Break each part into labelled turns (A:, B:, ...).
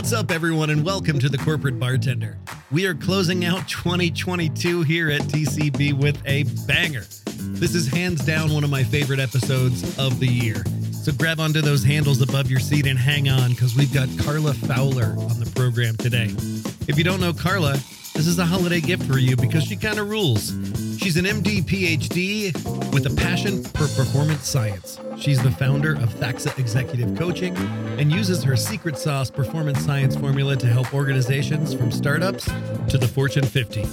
A: What's up, everyone, and welcome to the Corporate Bartender. We are closing out 2022 here at TCB with a banger. This is hands down one of my favorite episodes of the year. So grab onto those handles above your seat and hang on because we've got Carla Fowler on the program today. If you don't know Carla, this is a holiday gift for you because she kind of rules. She's an MD PhD with a passion for performance science. She's the founder of Thaxa Executive Coaching and uses her secret sauce performance science formula to help organizations from startups to the Fortune 50.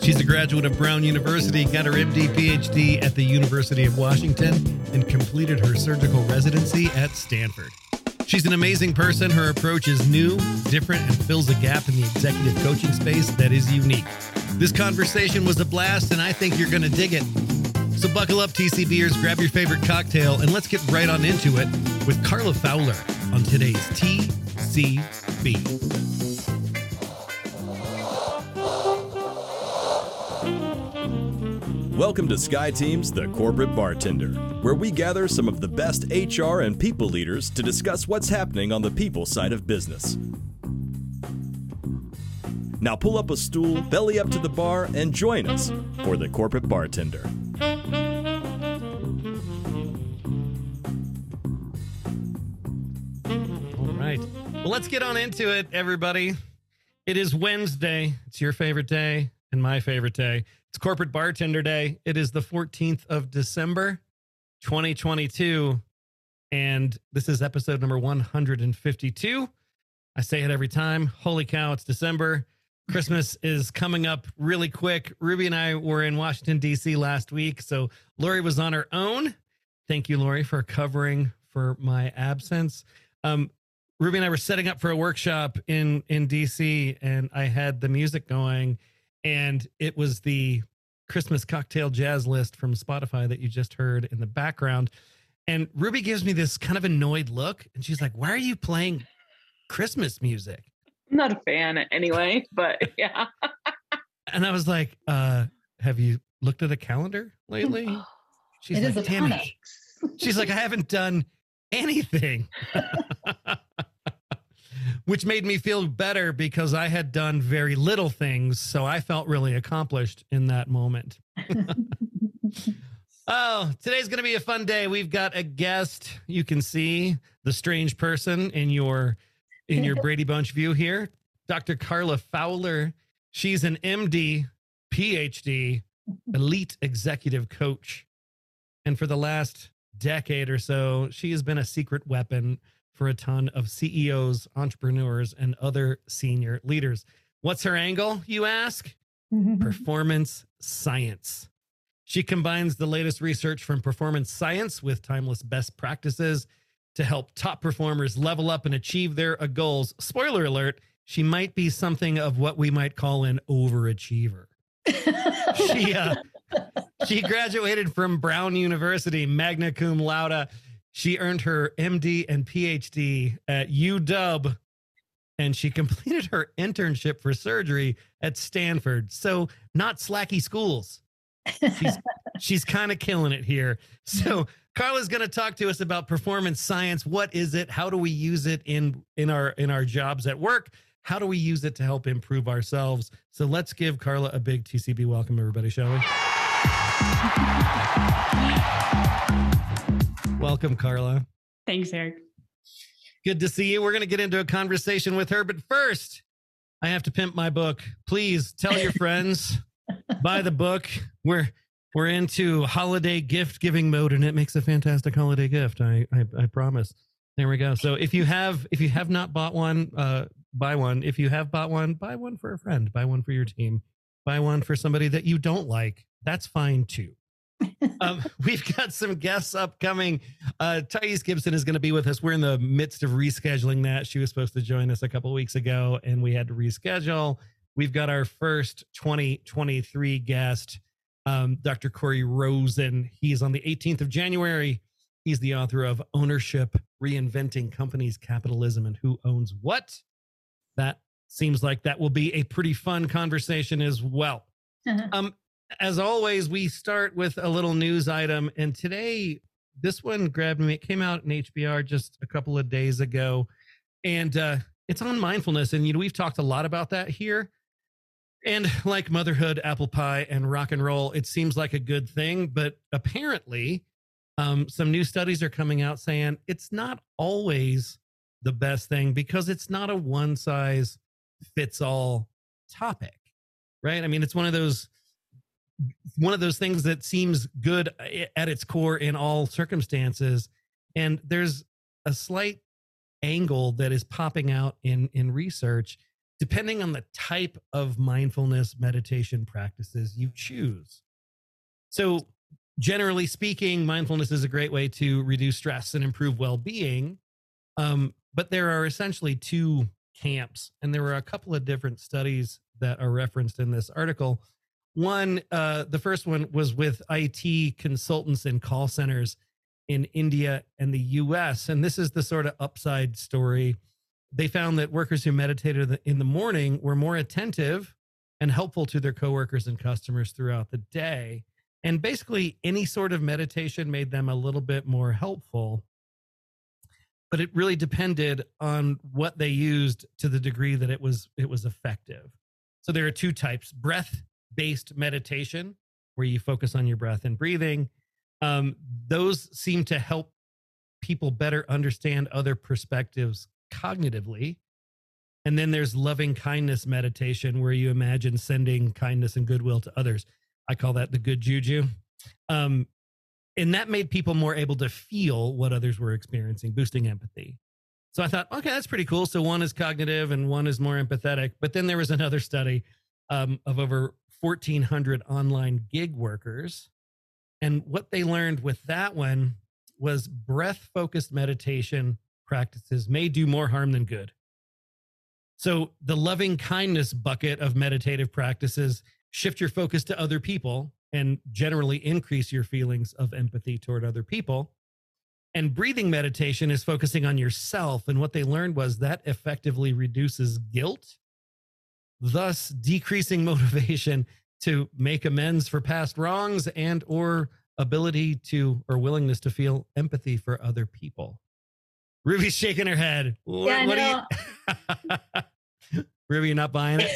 A: She's a graduate of Brown University, got her MD PhD at the University of Washington, and completed her surgical residency at Stanford. She's an amazing person. Her approach is new, different, and fills a gap in the executive coaching space that is unique. This conversation was a blast, and I think you're going to dig it. So buckle up, TCBers, grab your favorite cocktail, and let's get right on into it with Carla Fowler on today's TCB.
B: Welcome to Sky Team's The Corporate Bartender, where we gather some of the best HR and people leaders to discuss what's happening on the people side of business. Now pull up a stool, belly up to the bar, and join us for The Corporate Bartender.
A: All right. Well, let's get on into it, everybody. It is Wednesday. It's your favorite day and my favorite day. It's Corporate Bartender Day. It is the 14th of December, 2022. And this is episode number 152. I say it every time. Holy cow, it's December. Christmas is coming up really quick. Ruby and I were in Washington, D.C. last week. So Lori was on her own. Thank you, Lori, for covering for my absence. Um, Ruby and I were setting up for a workshop in in DC, and I had the music going, and it was the Christmas cocktail jazz list from Spotify that you just heard in the background. And Ruby gives me this kind of annoyed look, and she's like, "Why are you playing Christmas music?"
C: I'm not a fan anyway, but yeah.
A: And I was like, uh, "Have you looked at a calendar lately?" She's
D: It is
A: like,
D: a
A: "Damn it."
D: panic.
A: She's like, I haven't done anything. Which made me feel better because I had done very little things. So I felt really accomplished in that moment. oh, today's going to be a fun day. We've got a guest. You can see the strange person in your in your Brady Bunch view here. Dr. Carla Fowler. She's an MD, PhD, elite executive coach. And for the last decade or so, she has been a secret weapon for a ton of CEOs, entrepreneurs, and other senior leaders. What's her angle, you ask? Performance science. She combines the latest research from performance science with timeless best practices to help top performers level up and achieve their uh, goals. Spoiler alert, she might be something of what we might call an overachiever. She uh, she graduated from Brown University, magna cum laude. She earned her MD and PhD at UW, and she completed her internship for surgery at Stanford. So, not slacky schools. She's she's kind of killing it here. So, Carla's going to talk to us about performance science. What is it? How do we use it in in our in our jobs at work? How do we use it to help improve ourselves? So let's give Carla a big TCB welcome, everybody, shall we? Welcome, Carla.
D: Thanks, Eric.
A: Good to see you. We're going to get into a conversation with her, but first, I have to pimp my book. Please tell your friends, buy the book. We're we're into holiday gift giving mode, and it makes a fantastic holiday gift. I I, I promise. There we go. So if you have if you have not bought one, uh, buy one. If you have bought one, buy one for a friend. Buy one for your team. Buy one for somebody that you don't like. That's fine too. um, we've got some guests upcoming. Uh, Thais Gibson is going to be with us. We're in the midst of rescheduling that. She was supposed to join us a couple weeks ago, and we had to reschedule. We've got our first 2023 guest, um, Dr. Corey Rosen. He's on the 18th of January. He's the author of Ownership Reinventing Companies, Capitalism, and Who Owns What. That seems like that will be a pretty fun conversation as well. Um, as always, we start with a little news item, and today this one grabbed me. It came out in HBR just a couple of days ago, and uh, it's on mindfulness. And, you know, we've talked a lot about that here. And like motherhood, apple pie, and rock and roll, it seems like a good thing. But apparently, um, some new studies are coming out saying it's not always the best thing because it's not a one size fits all topic, right? I mean, it's one of those one of those things that seems good uh, at its core in all circumstances and there's a slight angle that is popping out in in research depending on the type of mindfulness meditation practices you choose so generally speaking mindfulness is a great way to reduce stress and improve well-being um, but there are essentially two camps and there were a couple of different studies that are referenced in this article one uh, the first one was with it consultants and call centers in India and the US. And this is the sort of upside story. They found that workers who meditated in the morning were more attentive and helpful to their coworkers and customers throughout the day. And basically, any sort of meditation made them a little bit more helpful. But it really depended on what they used to the degree that it was it was effective. So there are two types: breath-based meditation, where you focus on your breath and breathing, um, those seem to help people better understand other perspectives cognitively. And then there's loving kindness meditation, where you imagine sending kindness and goodwill to others. I call that the good juju. Um, and that made people more able to feel what others were experiencing, boosting empathy. So I thought, okay, that's pretty cool. So one is cognitive and one is more empathetic. But then there was another study um, of over 1,400 online gig workers and what they learned with that one was breath focused meditation practices may do more harm than good. So, the loving kindness bucket of meditative practices shift your focus to other people and generally increase your feelings of empathy toward other people. And breathing meditation is focusing on yourself. And what they learned was that effectively reduces guilt, thus decreasing motivation to make amends for past wrongs and or ability to or willingness to feel empathy for other people. Ruby's shaking her head. What,
D: yeah,
A: what no. you Ruby, you're not buying it?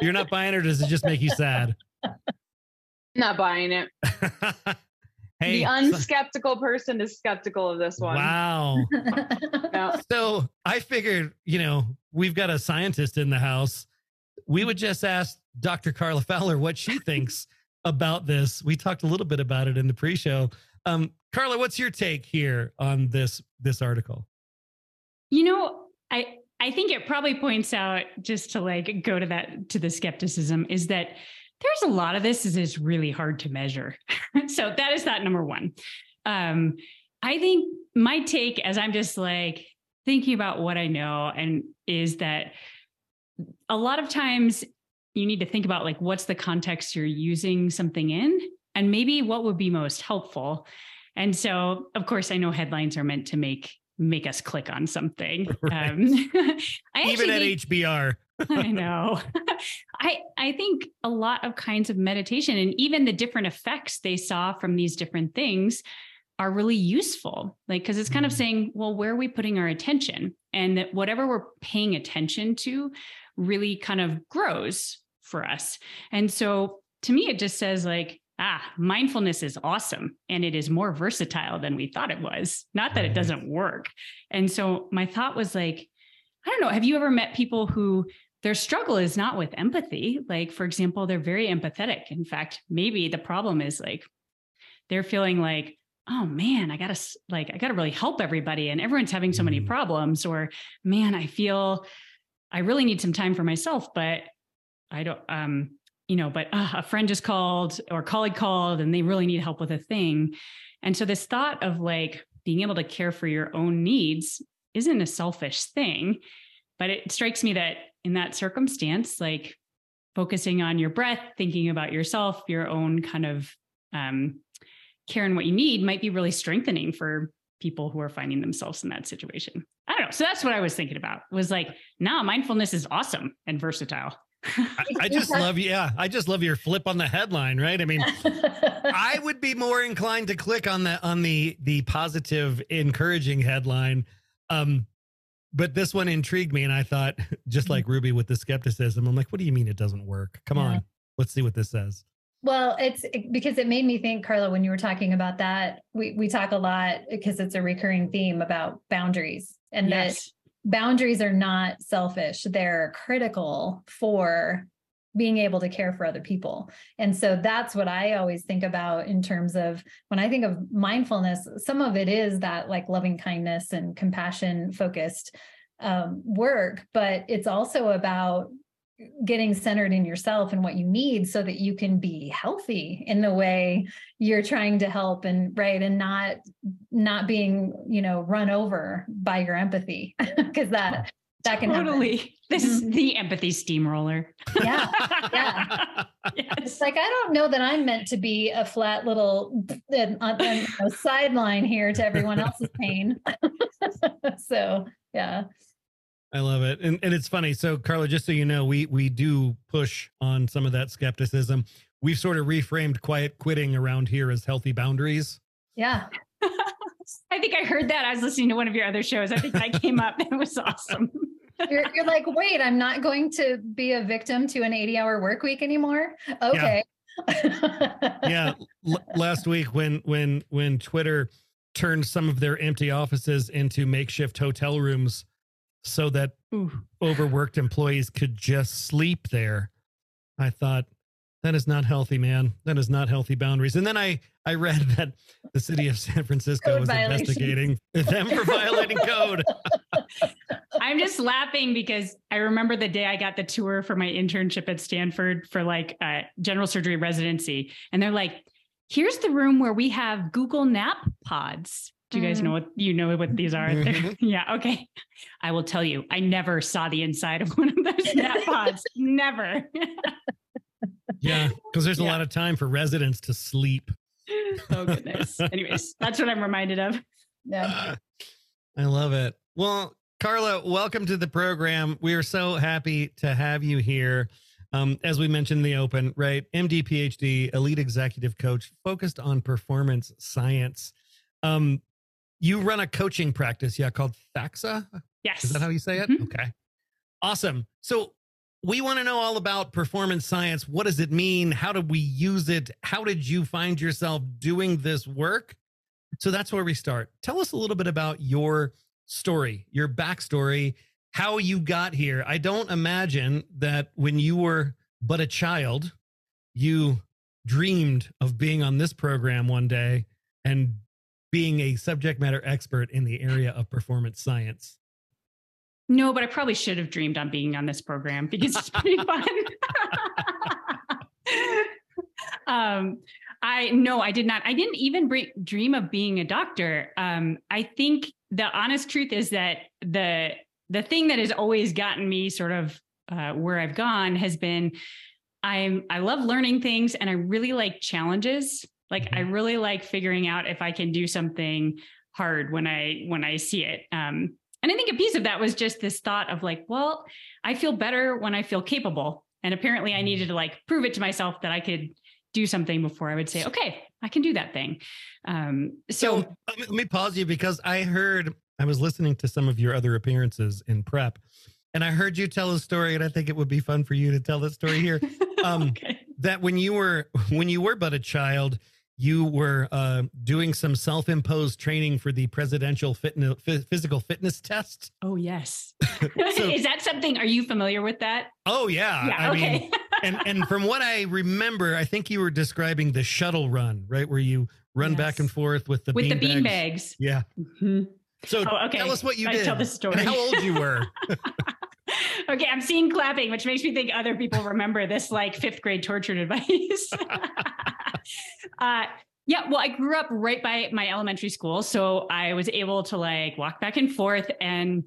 A: You're not buying it, or does it just make you sad?
C: Not buying it.
A: hey,
C: the unskeptical person is skeptical of this one.
A: Wow.
C: no.
A: So I figured, you know, we've got a scientist in the house we would just ask Dr. Carla Fowler what she thinks about this. We talked a little bit about it in the pre-show. Um, Carla, what's your take here on this this article?
D: You know, I I think it probably points out just to like go to that to the skepticism is that there's a lot of this is is really hard to measure. so that is that number one. Um, I think my take as I'm just like thinking about what I know and is that a lot of times you need to think about like what's the context you're using something in and maybe what would be most helpful and so of course i know headlines are meant to make make us click on something right. um,
A: even at think, hbr
D: i know i i think a lot of kinds of meditation and even the different effects they saw from these different things are really useful like because it's kind mm. of saying well where are we putting our attention and that whatever we're paying attention to really kind of grows for us. And so to me, it just says like, ah, mindfulness is awesome and it is more versatile than we thought it was. Not that it doesn't work. And so my thought was like, I don't know, have you ever met people who their struggle is not with empathy? Like, for example, they're very empathetic. In fact, maybe the problem is like they're feeling like, oh man, I gotta like, I gotta really help everybody and everyone's having so many mm. problems, or man, I feel I really need some time for myself, but I don't, um, you know, but uh, a friend just called or a colleague called and they really need help with a thing. And so this thought of like being able to care for your own needs isn't a selfish thing, but it strikes me that in that circumstance, like focusing on your breath, thinking about yourself, your own kind of um, care and what you need might be really strengthening for people who are finding themselves in that situation. I don't know. So that's what I was thinking about was like, nah, mindfulness is awesome and versatile.
A: I, I, just love yeah i just love your flip on the headline right i mean i would be more inclined to click on the on the the positive encouraging headline um but this one intrigued me, and I thought, just like Ruby with the skepticism, I'm like, what do you mean it doesn't work? Come
E: Yeah.
A: on, let's see what this says.
E: Well, it's because it made me think, Carla, when you were talking about that, we, we talk a lot because it's a recurring theme about boundaries and that
D: yes.
E: Boundaries are not selfish. They're critical for being able to care for other people. And so that's what I always think about in terms of when I think of mindfulness, some of it is that like loving kindness and compassion focused um, work, but it's also about getting centered in yourself and what you need so that you can be healthy in the way you're trying to help and right and not not being you know run over by your empathy because that that can happen.
D: Totally. This is mm-hmm. the empathy steamroller.
E: Yeah, yeah.
D: yes.
E: It's like I don't know that I'm meant to be a flat little you know, sideline here to everyone else's pain. so yeah,
A: I love it. And and it's funny. So Carla, just so you know, we we do push on some of that skepticism. We've sort of reframed quiet quitting around here as healthy boundaries.
E: yeah.
D: I think I heard that. I was listening to one of your other shows. I think that came up. It was awesome.
E: You're, you're like, wait, I'm not going to be a victim to an 80 hour work week anymore. Okay.
A: Yeah. L- last week when when when Twitter turned some of their empty offices into makeshift hotel rooms so that
D: Ooh.
A: overworked employees could just sleep there. I thought that is not healthy, man. That is not healthy boundaries. And then I I read that the city of San Francisco
E: violations.
A: investigating them for violating code.
D: I'm just laughing because I remember the day I got the tour for my internship at Stanford for like uh, general surgery residency. And they're like, here's the room where we have Google Nap Pods. Do you guys
E: Mm.
D: know what you know what these are?
A: Mhm.
D: yeah. Okay. I will tell you, I never saw the inside of one of those nap pods. never.
A: Yeah, because there's a
D: Yeah.
A: lot of time for residents to sleep.
D: oh goodness. Anyways, that's what I'm reminded of.
E: yeah.
A: I love it. Well, Carla, welcome to the program. We are so happy to have you here. Um, as we mentioned in the open, right? MD, PhD, elite executive coach, focused on performance science. Um, you run a coaching practice, yeah, called Thaxa.
D: Yes.
A: Is that how you say it?
D: Mhm.
A: Okay. Awesome. So we want to know all about performance science. What does it mean? How do we use it? How did you find yourself doing this work? So that's where we start. Tell us a little bit about your story, your backstory, how you got here. I don't imagine that when you were but a child, you dreamed of being on this program one day and being a subject matter expert in the area of performance science.
D: No, but I probably should have dreamed on being on this program because it's pretty fun. um, I no, I did not. I didn't even bre- dream of being a doctor. Um, I think the honest truth is that the the thing that has always gotten me sort of uh, where I've gone has been I'm I love learning things and I really like challenges. Like I really like figuring out if I can do something hard when I when I see it. Um, and I think a piece of that was just this thought of like, well, I feel better when I feel capable. And apparently I needed to like prove it to myself that I could do something before I would say, okay, I can do that thing. Um,
A: So
D: so
A: let me pause you because I heard I was listening to some of your other appearances in prep, and I heard you tell a story, and I think it would be fun for you to tell that story here. Um,
D: okay.
A: that when you were when you were but a child, you were uh, doing some self-imposed training for the presidential fitness physical fitness test.
D: Oh yes.
A: So-
D: Is that something? Are you familiar with that?
A: Oh yeah,
D: yeah.
A: I
D: okay.
A: mean, and and from what I remember, I think you were describing the shuttle run, right, where you run back and forth with the
D: with the
A: bean
D: bean
A: bags.
D: bags.
A: Yeah.
D: Mhm.
A: So
D: Oh, okay.
A: tell us what you
D: I
A: did.
D: tell the story.
A: How old you were.
D: okay, I'm seeing clapping, which makes me think other people remember this like fifth grade torture device. uh, yeah, well, I grew up right by my elementary school, so I was able to like walk back and forth. And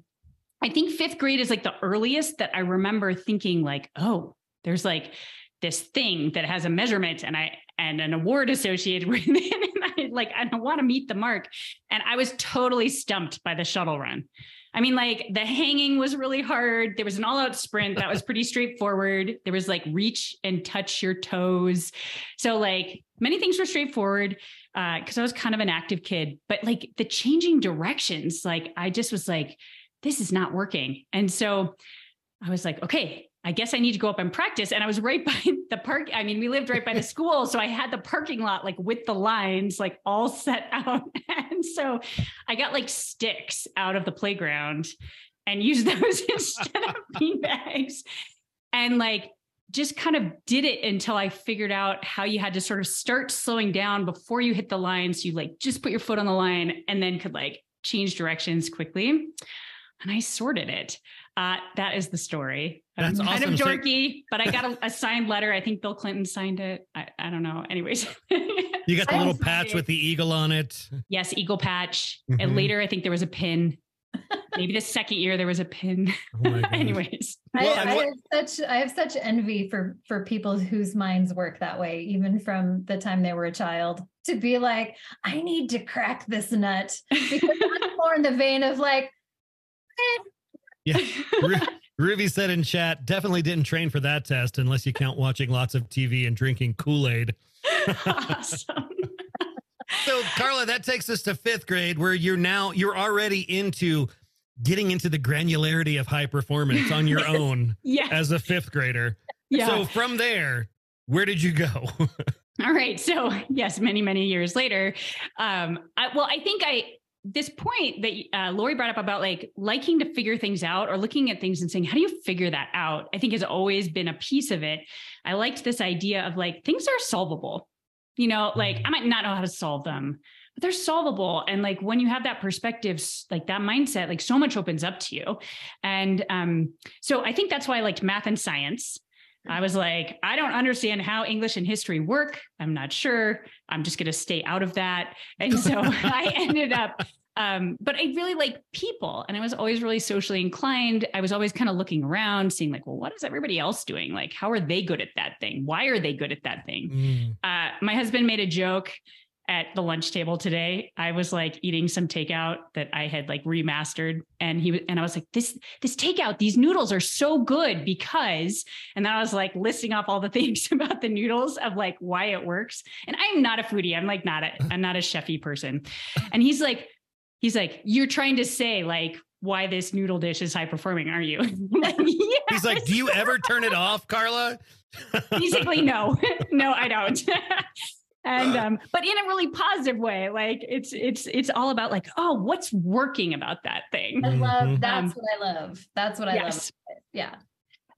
D: I think fifth grade is like the earliest that I remember thinking like, oh, there's like this thing that has a measurement and I and an award associated with it. And I like I want to meet the mark. And I was totally stumped by the shuttle run. I mean, like the hanging was really hard. There was an all out sprint that was pretty straightforward. There was like reach and touch your toes. So, like, many things were straightforward uh, because I was kind of an active kid, but like the changing directions, like, I just was like, this is not working. And so I was like, okay, I guess I need to go up and practice. And I was right by the park. I mean, we lived right by the school. So I had the parking lot like with the lines like all set out. And so I got like sticks out of the playground and used those instead of bean bags. And like just kind of did it until I figured out how you had to sort of start slowing down before you hit the line. So you like just put your foot on the line and then could like change directions quickly. And I sorted it. Uh, that is the story.
A: That's
D: I'm kind
A: awesome.
D: of
A: So-
D: dorky, but I got a, a signed letter. I think Bill Clinton signed it. I, I don't know. Anyways.
A: You got the little patch
D: excited.
A: with the eagle on it.
D: yes, Eagle Patch.
A: Mhm.
D: And later, I think there was a pin. Maybe the second year there was a pin.
A: Oh.
D: Anyways.
A: Well,
E: I, I have such I have such envy for for people whose minds work that way, even from the time they were a child. To be like, I need to crack this nut because I'm more in the vein of like, eh,
A: Ru- Ruby said in chat, definitely didn't train for that test unless you count watching lots of TV and drinking Kool Aid.
D: awesome.
A: So, Carla, that takes us to fifth grade, where you're now you're already into getting into the granularity of high performance on your own
D: Yeah.
A: as a fifth grader.
D: Yeah.
A: So, from there, where did you go?
D: All right. So yes, many many years later, um, I, well, I think I this point that uh, Lori brought up about like liking to figure things out or looking at things and saying, how do you figure that out? I think has always been a piece of it. I liked this idea of like things are solvable. You know, like I might not know how to solve them, but they're solvable. And like when you have that perspective, like that mindset, like so much opens up to you. And um, so I think that's why I liked math and science. I was like, I don't understand how English and history work. I'm not sure. I'm just going to stay out of that. And so I ended up, um, but I really like people and I was always really socially inclined. I was always kind of looking around, seeing like, well, what is everybody else doing? Like, how are they good at that thing? Why are they good at that thing?
A: Mm.
D: uh, my husband made a joke at the lunch table today. I was like eating some takeout that I had like remastered, and he and I was like, this this takeout, these noodles are so good because, and then I was like listing off all the things about the noodles of like why it works. And I'm not a foodie. I'm like not a I'm not a chefy person. And he's like, he's like, you're trying to say like why this noodle dish is high performing, are you? I'm
A: He's like, Do you ever turn it off, Carla?
D: basically no no i don't and um but in a really positive way like it's it's it's all about like oh what's working about that thing
E: I love
A: Mhm.
E: that's
D: Um,
E: what I love. That's what I
D: yes
E: love. Yeah.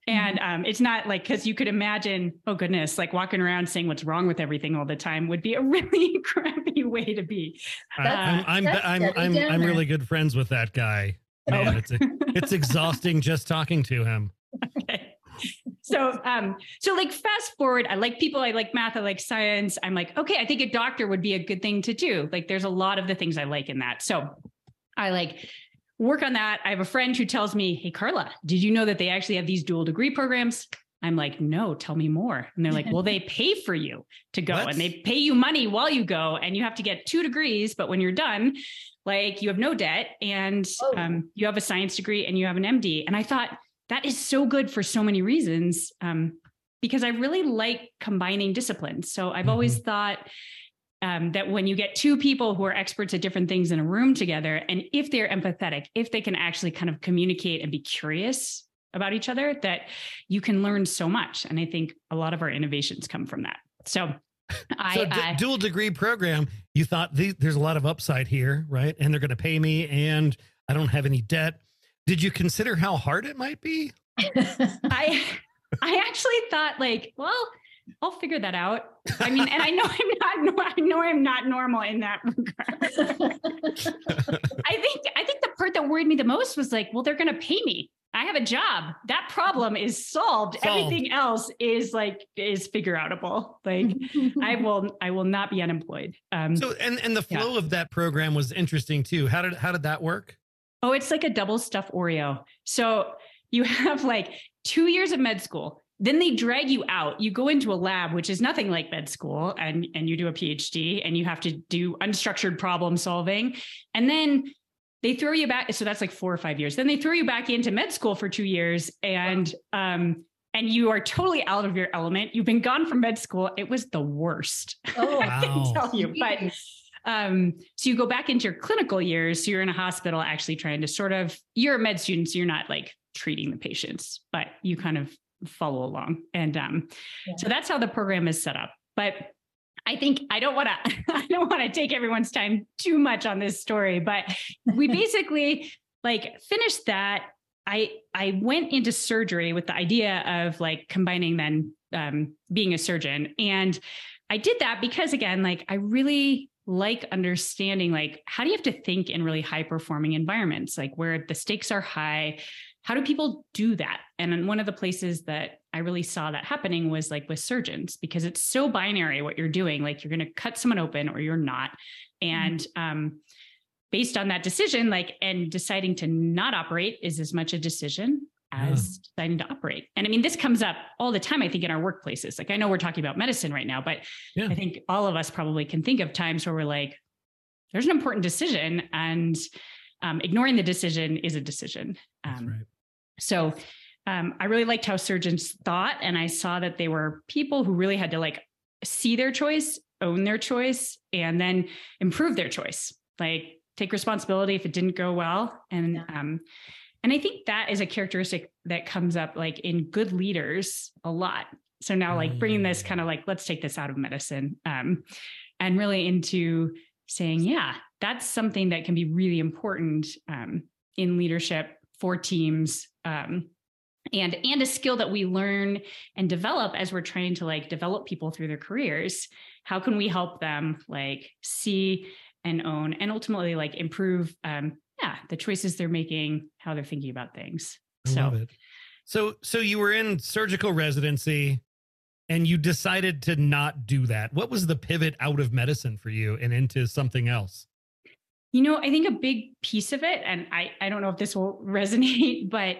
D: and um it's not like because you could imagine oh goodness like walking around saying what's wrong with everything all the time would be a really crappy way to be
A: I, I'm I'm I'm I'm, I'm really good friends with that guy. Man,
D: Oh.
A: it's it's exhausting just talking to him.
D: So um so like fast forward I like people I like math I like science. I'm like okay I think a doctor would be a good thing to do. Like there's a lot of the things I like in that. So I like work on that. I have a friend who tells me hey Carla did you know that they actually have these dual degree programs? I'm like no tell me more. And they're like well they pay for you to go
A: What?
D: and they pay you money while you go and you have to get two degrees but when you're done like you have no debt and
E: Oh.
D: um, you have a science degree and you have an MD and I thought that is so good for so many reasons um, because I really like combining disciplines. So I've always thought um, that when you get two people who are experts at different things in a room together, and if they're empathetic, if they can actually kind of communicate and be curious about each other, that you can learn so much. And I think a lot of our innovations come from that. So I,
A: so, d-
D: I
A: dual degree program, you thought the, there's a lot of upside here, right? And they're going to pay me, and I don't have any debt. Did you consider how hard it might be?
D: I I actually thought like, well, I'll figure that out. I mean, and I know I'm not I know I'm not normal in that regard. I think I think the part that worried me the most was like, well, they're gonna pay me. I have a job. That problem is solved.
A: Solved.
D: Everything else is like is figure outable. Like I will I will not be unemployed. Um
A: So, and and the flow of that program was interesting too. How did how did that work?
D: Oh, it's like a double stuffed Oreo. So you have like two years of med school. Then they drag you out. You go into a lab, which is nothing like med school, and, and you do a PhD and you have to do unstructured problem solving. And then they throw you back. So that's like four or five years. Then they throw you back into med school for two years and um and you are totally out of your element. You've been gone from med school. It was the worst.
E: oh,
D: I can tell you. But um, so you go back into your clinical years. So you're in a hospital actually trying to sort of, you're a med student, so you're not like treating the patients, but you kind of follow along. And um, yeah. so that's how the program is set up. But I think I don't want to I don't want to take everyone's time too much on this story, but we basically like finished that. I I went into surgery with the idea of like combining then um, being a surgeon, and I did that because again, like I really like understanding like how do you have to think in really high performing environments, like where the stakes are high. How do people do that? And one of the places that I really saw that happening was like with surgeons because it's so binary what you're doing. Like you're going to cut someone open or you're not. Mm-hmm. And um, based on that decision, like, and deciding to not operate is as much a decision as yeah. deciding to operate. And I mean, this comes up all the time, I think, in our workplaces. Like, I know we're talking about medicine right now, but yeah. I think all of us probably can think of times where we're like, there's an important decision, and um, ignoring the decision is a decision. Um, right. So, um, I really liked how surgeons thought, and I saw that they were people who really had to like see their choice, own their choice, and then improve their choice. Like take responsibility if it didn't go well, and yeah. um, and I think that is a characteristic that comes up like in good leaders a lot. So now, like bringing this mm. kind of like let's take this out of medicine, um, and really into saying, yeah, that's something that can be really important um, in leadership for teams um, and and a skill that we learn and develop as we're trying to like develop people through their careers how can we help them like see and own and ultimately like improve um yeah the choices they're making how they're thinking about things
A: I so love it. so so you were in surgical residency and you decided to not do that what was the pivot out of medicine for you and into something else
D: you know i think a big piece of it and i i don't know if this will resonate but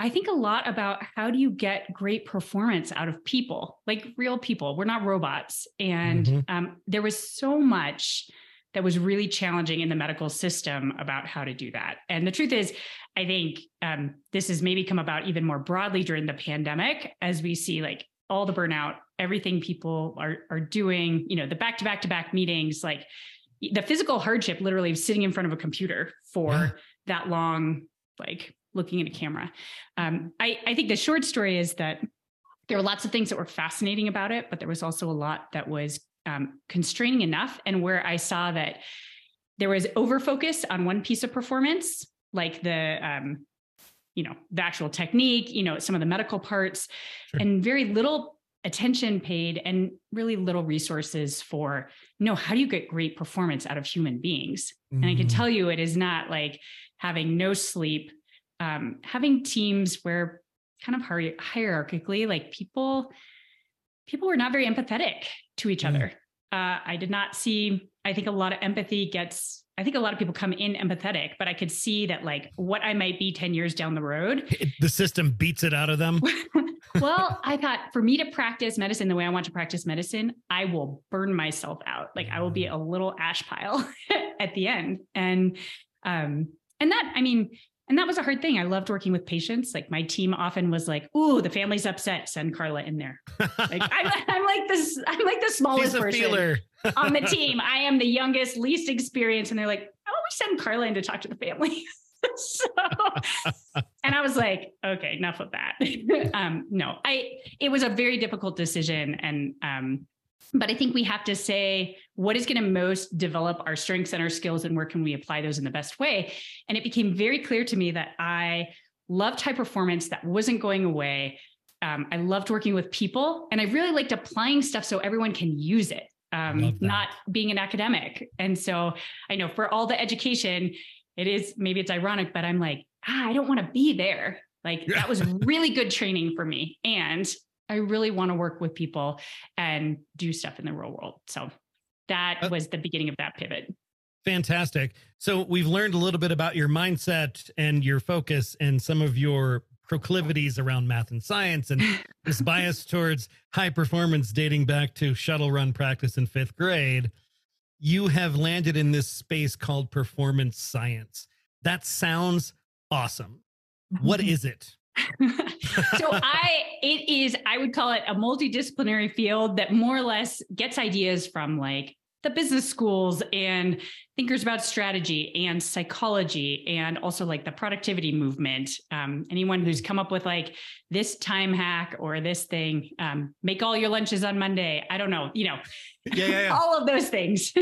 D: I think a lot about how do you get great performance out of people, like real people. We're not robots. And mm-hmm. um, there was so much that was really challenging in the medical system about how to do that. And the truth is, I think um, this has maybe come about even more broadly during the pandemic as we see like all the burnout, everything people are are doing, you know, the back to back to back meetings, like the physical hardship, literally sitting in front of a computer for yeah. that long, like looking at a camera. Um, I, I think the short story is that there were lots of things that were fascinating about it, but there was also a lot that was um, constraining enough. And where I saw that there was over focus on one piece of performance, like the, um, you know, the actual technique, you know, some of the medical parts, sure. and very little attention paid and really little resources for you know how do you get great performance out of human beings mm-hmm. and i can mm-hmm. tell you it is not like having no sleep um, having teams where kind of hierarchically, like people, people were not very empathetic to each mm. other. Uh, I did not see. I think a lot of empathy gets. I think a lot of people come in empathetic, but I could see that like what I might be ten years down the road,
A: the system beats it out of them.
D: well, I thought for me to practice medicine the way I want to practice medicine, I will burn myself out. Like I will be mm. a little ash pile at the end, and um, and that I mean, and that was a hard thing. I loved working with patients. Like my team often was like, "Ooh, the family's upset. Send Carla in there." Like I'm, I'm like this. I'm like the smallest person on the team. I am the youngest, least experienced, and they're like, "Why don't we send Carla in to talk to the family." so, and I was like, "Okay, enough of that." um, no, I. It was a very difficult decision, and um, but I think we have to say what is going to most develop our strengths and our skills and where can we apply those in the best way. And it became very clear to me that I loved high performance that wasn't going away. Um, I loved working with people and I really liked applying stuff so everyone can use it, um, not being an academic. And so I know for all the education, it is maybe it's ironic, but I'm like, ah, I don't want to be there. Like that was really good training for me. And I really want to work with people and do stuff in the real world. So that uh, was the beginning of that pivot.
A: Fantastic. So we've learned a little bit about your mindset and your focus and some of your proclivities around math and science and this bias towards high performance dating back to shuttle run practice in fifth grade. You have landed in this space called performance science. That sounds awesome. What is it?
D: so I it is I would call it a multidisciplinary field that more or less gets ideas from like the business schools and thinkers about strategy and psychology and also like the productivity movement. Um, anyone who's come up with like this time hack or this thing um, make all your lunches on monday. I don't know you know
A: yeah, yeah, yeah.
D: all of those things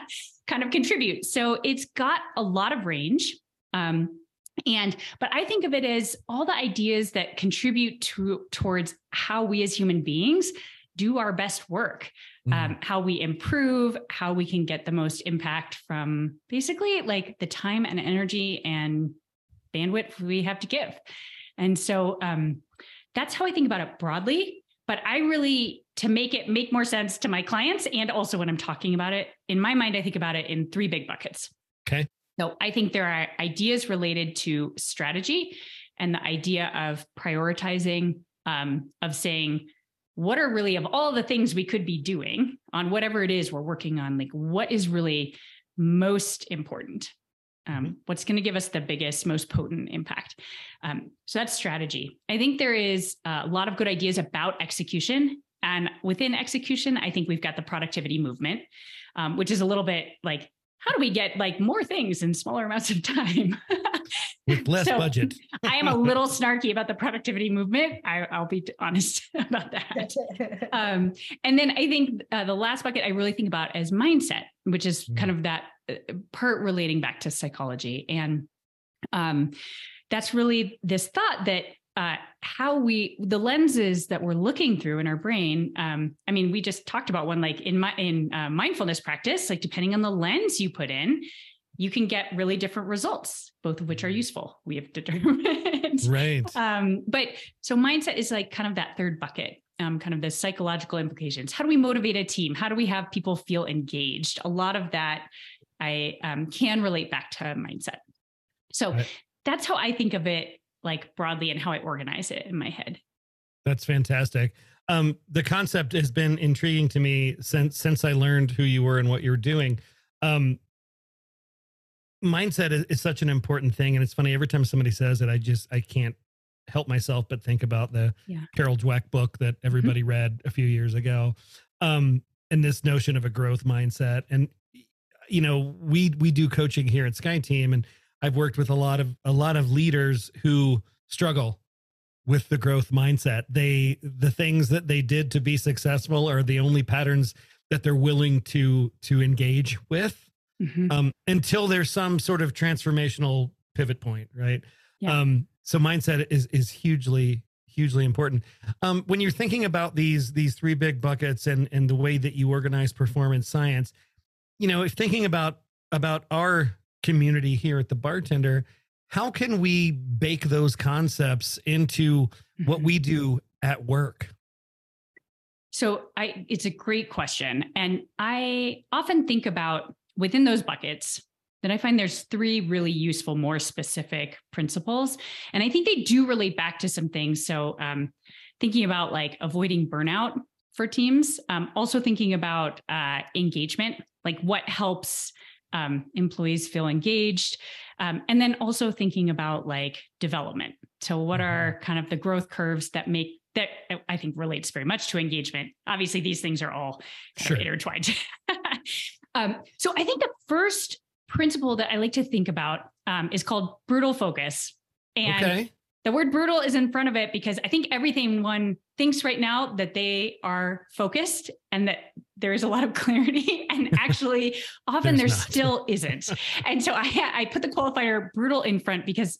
D: kind of contribute. So it's got a lot of range. Um, and but i think of it as all the ideas that contribute to towards how we as human beings do our best work mm-hmm. um, how we improve how we can get the most impact from basically like the time and energy and bandwidth we have to give. And so um, that's how i think about it broadly but i really to make it make more sense to my clients and also when i'm talking about it in my mind i think about it in three big buckets.
A: Okay
D: so I think there are ideas related to strategy and the idea of prioritizing, um, of saying, what are really of all the things we could be doing on whatever it is we're working on, like what is really most important? Um, mm-hmm. what's going to give us the biggest, most potent impact? Um, so that's strategy. I think there is a lot of good ideas about execution. And within execution, I think we've got the productivity movement, um, which is a little bit like how do we get like more things in smaller amounts of time?
A: With less so, budget.
D: I am a little snarky about the productivity movement. I, will be honest about that. Um, and then i think uh, the last bucket i really think about as mindset which is mm. kind of that uh, part relating back to psychology. And um, that's really this thought that uh, how we the lenses that we're looking through in our brain um, i mean we just talked about one like in my in uh, mindfulness practice like depending on the lens you put in you can get really different results both of which are useful. We have determined
A: right.
D: Um, but so mindset is like kind of that third bucket um, kind of the psychological implications. How do we motivate a team? How do we have people feel engaged? A lot of that i um, can relate back to mindset. So right. that's how i think of it like broadly and how I organize it in my head.
A: That's fantastic. Um, the concept has been intriguing to me since since I learned who you were and what you're doing. Um, mindset is, is such an important thing, and it's funny every time somebody says it, I just I can't help myself but think about the yeah. Carol Dweck book that mm-hmm. everybody mm-hmm. read a few years ago, um, and this notion of a growth mindset. And you know, we we do coaching here at Sky Team, and I've worked with a lot of a lot of leaders who struggle with the growth mindset. They the things that they did to be successful are the only patterns that they're willing to to engage with mm-hmm. um, until there's some sort of transformational pivot point, right? Yeah. Um, so mindset is is hugely hugely important. Um, when you're thinking about these these three big buckets and and the way that you organize performance science, you know, if thinking about about our community here at the bartender how can we bake those concepts into what mm-hmm. we do at work
D: so i it's a great question and i often think about within those buckets that I find there's three really useful, more specific principles. And I think they do relate back to some things. So, um, thinking about like avoiding burnout for teams, um, also thinking about uh, engagement, like what helps um, employees feel engaged. Um, and then also thinking about like development. So, what mm-hmm. are kind of the growth curves that make that I think relates very much to engagement? Obviously, these things are all sure. intertwined. um, so, I think the first principle that I like to think about um, is called brutal focus. And okay the word brutal is in front of it because I think everything one thinks right now that they are focused and that there is a lot of clarity and actually often there still isn't. And so I, I put the qualifier brutal in front because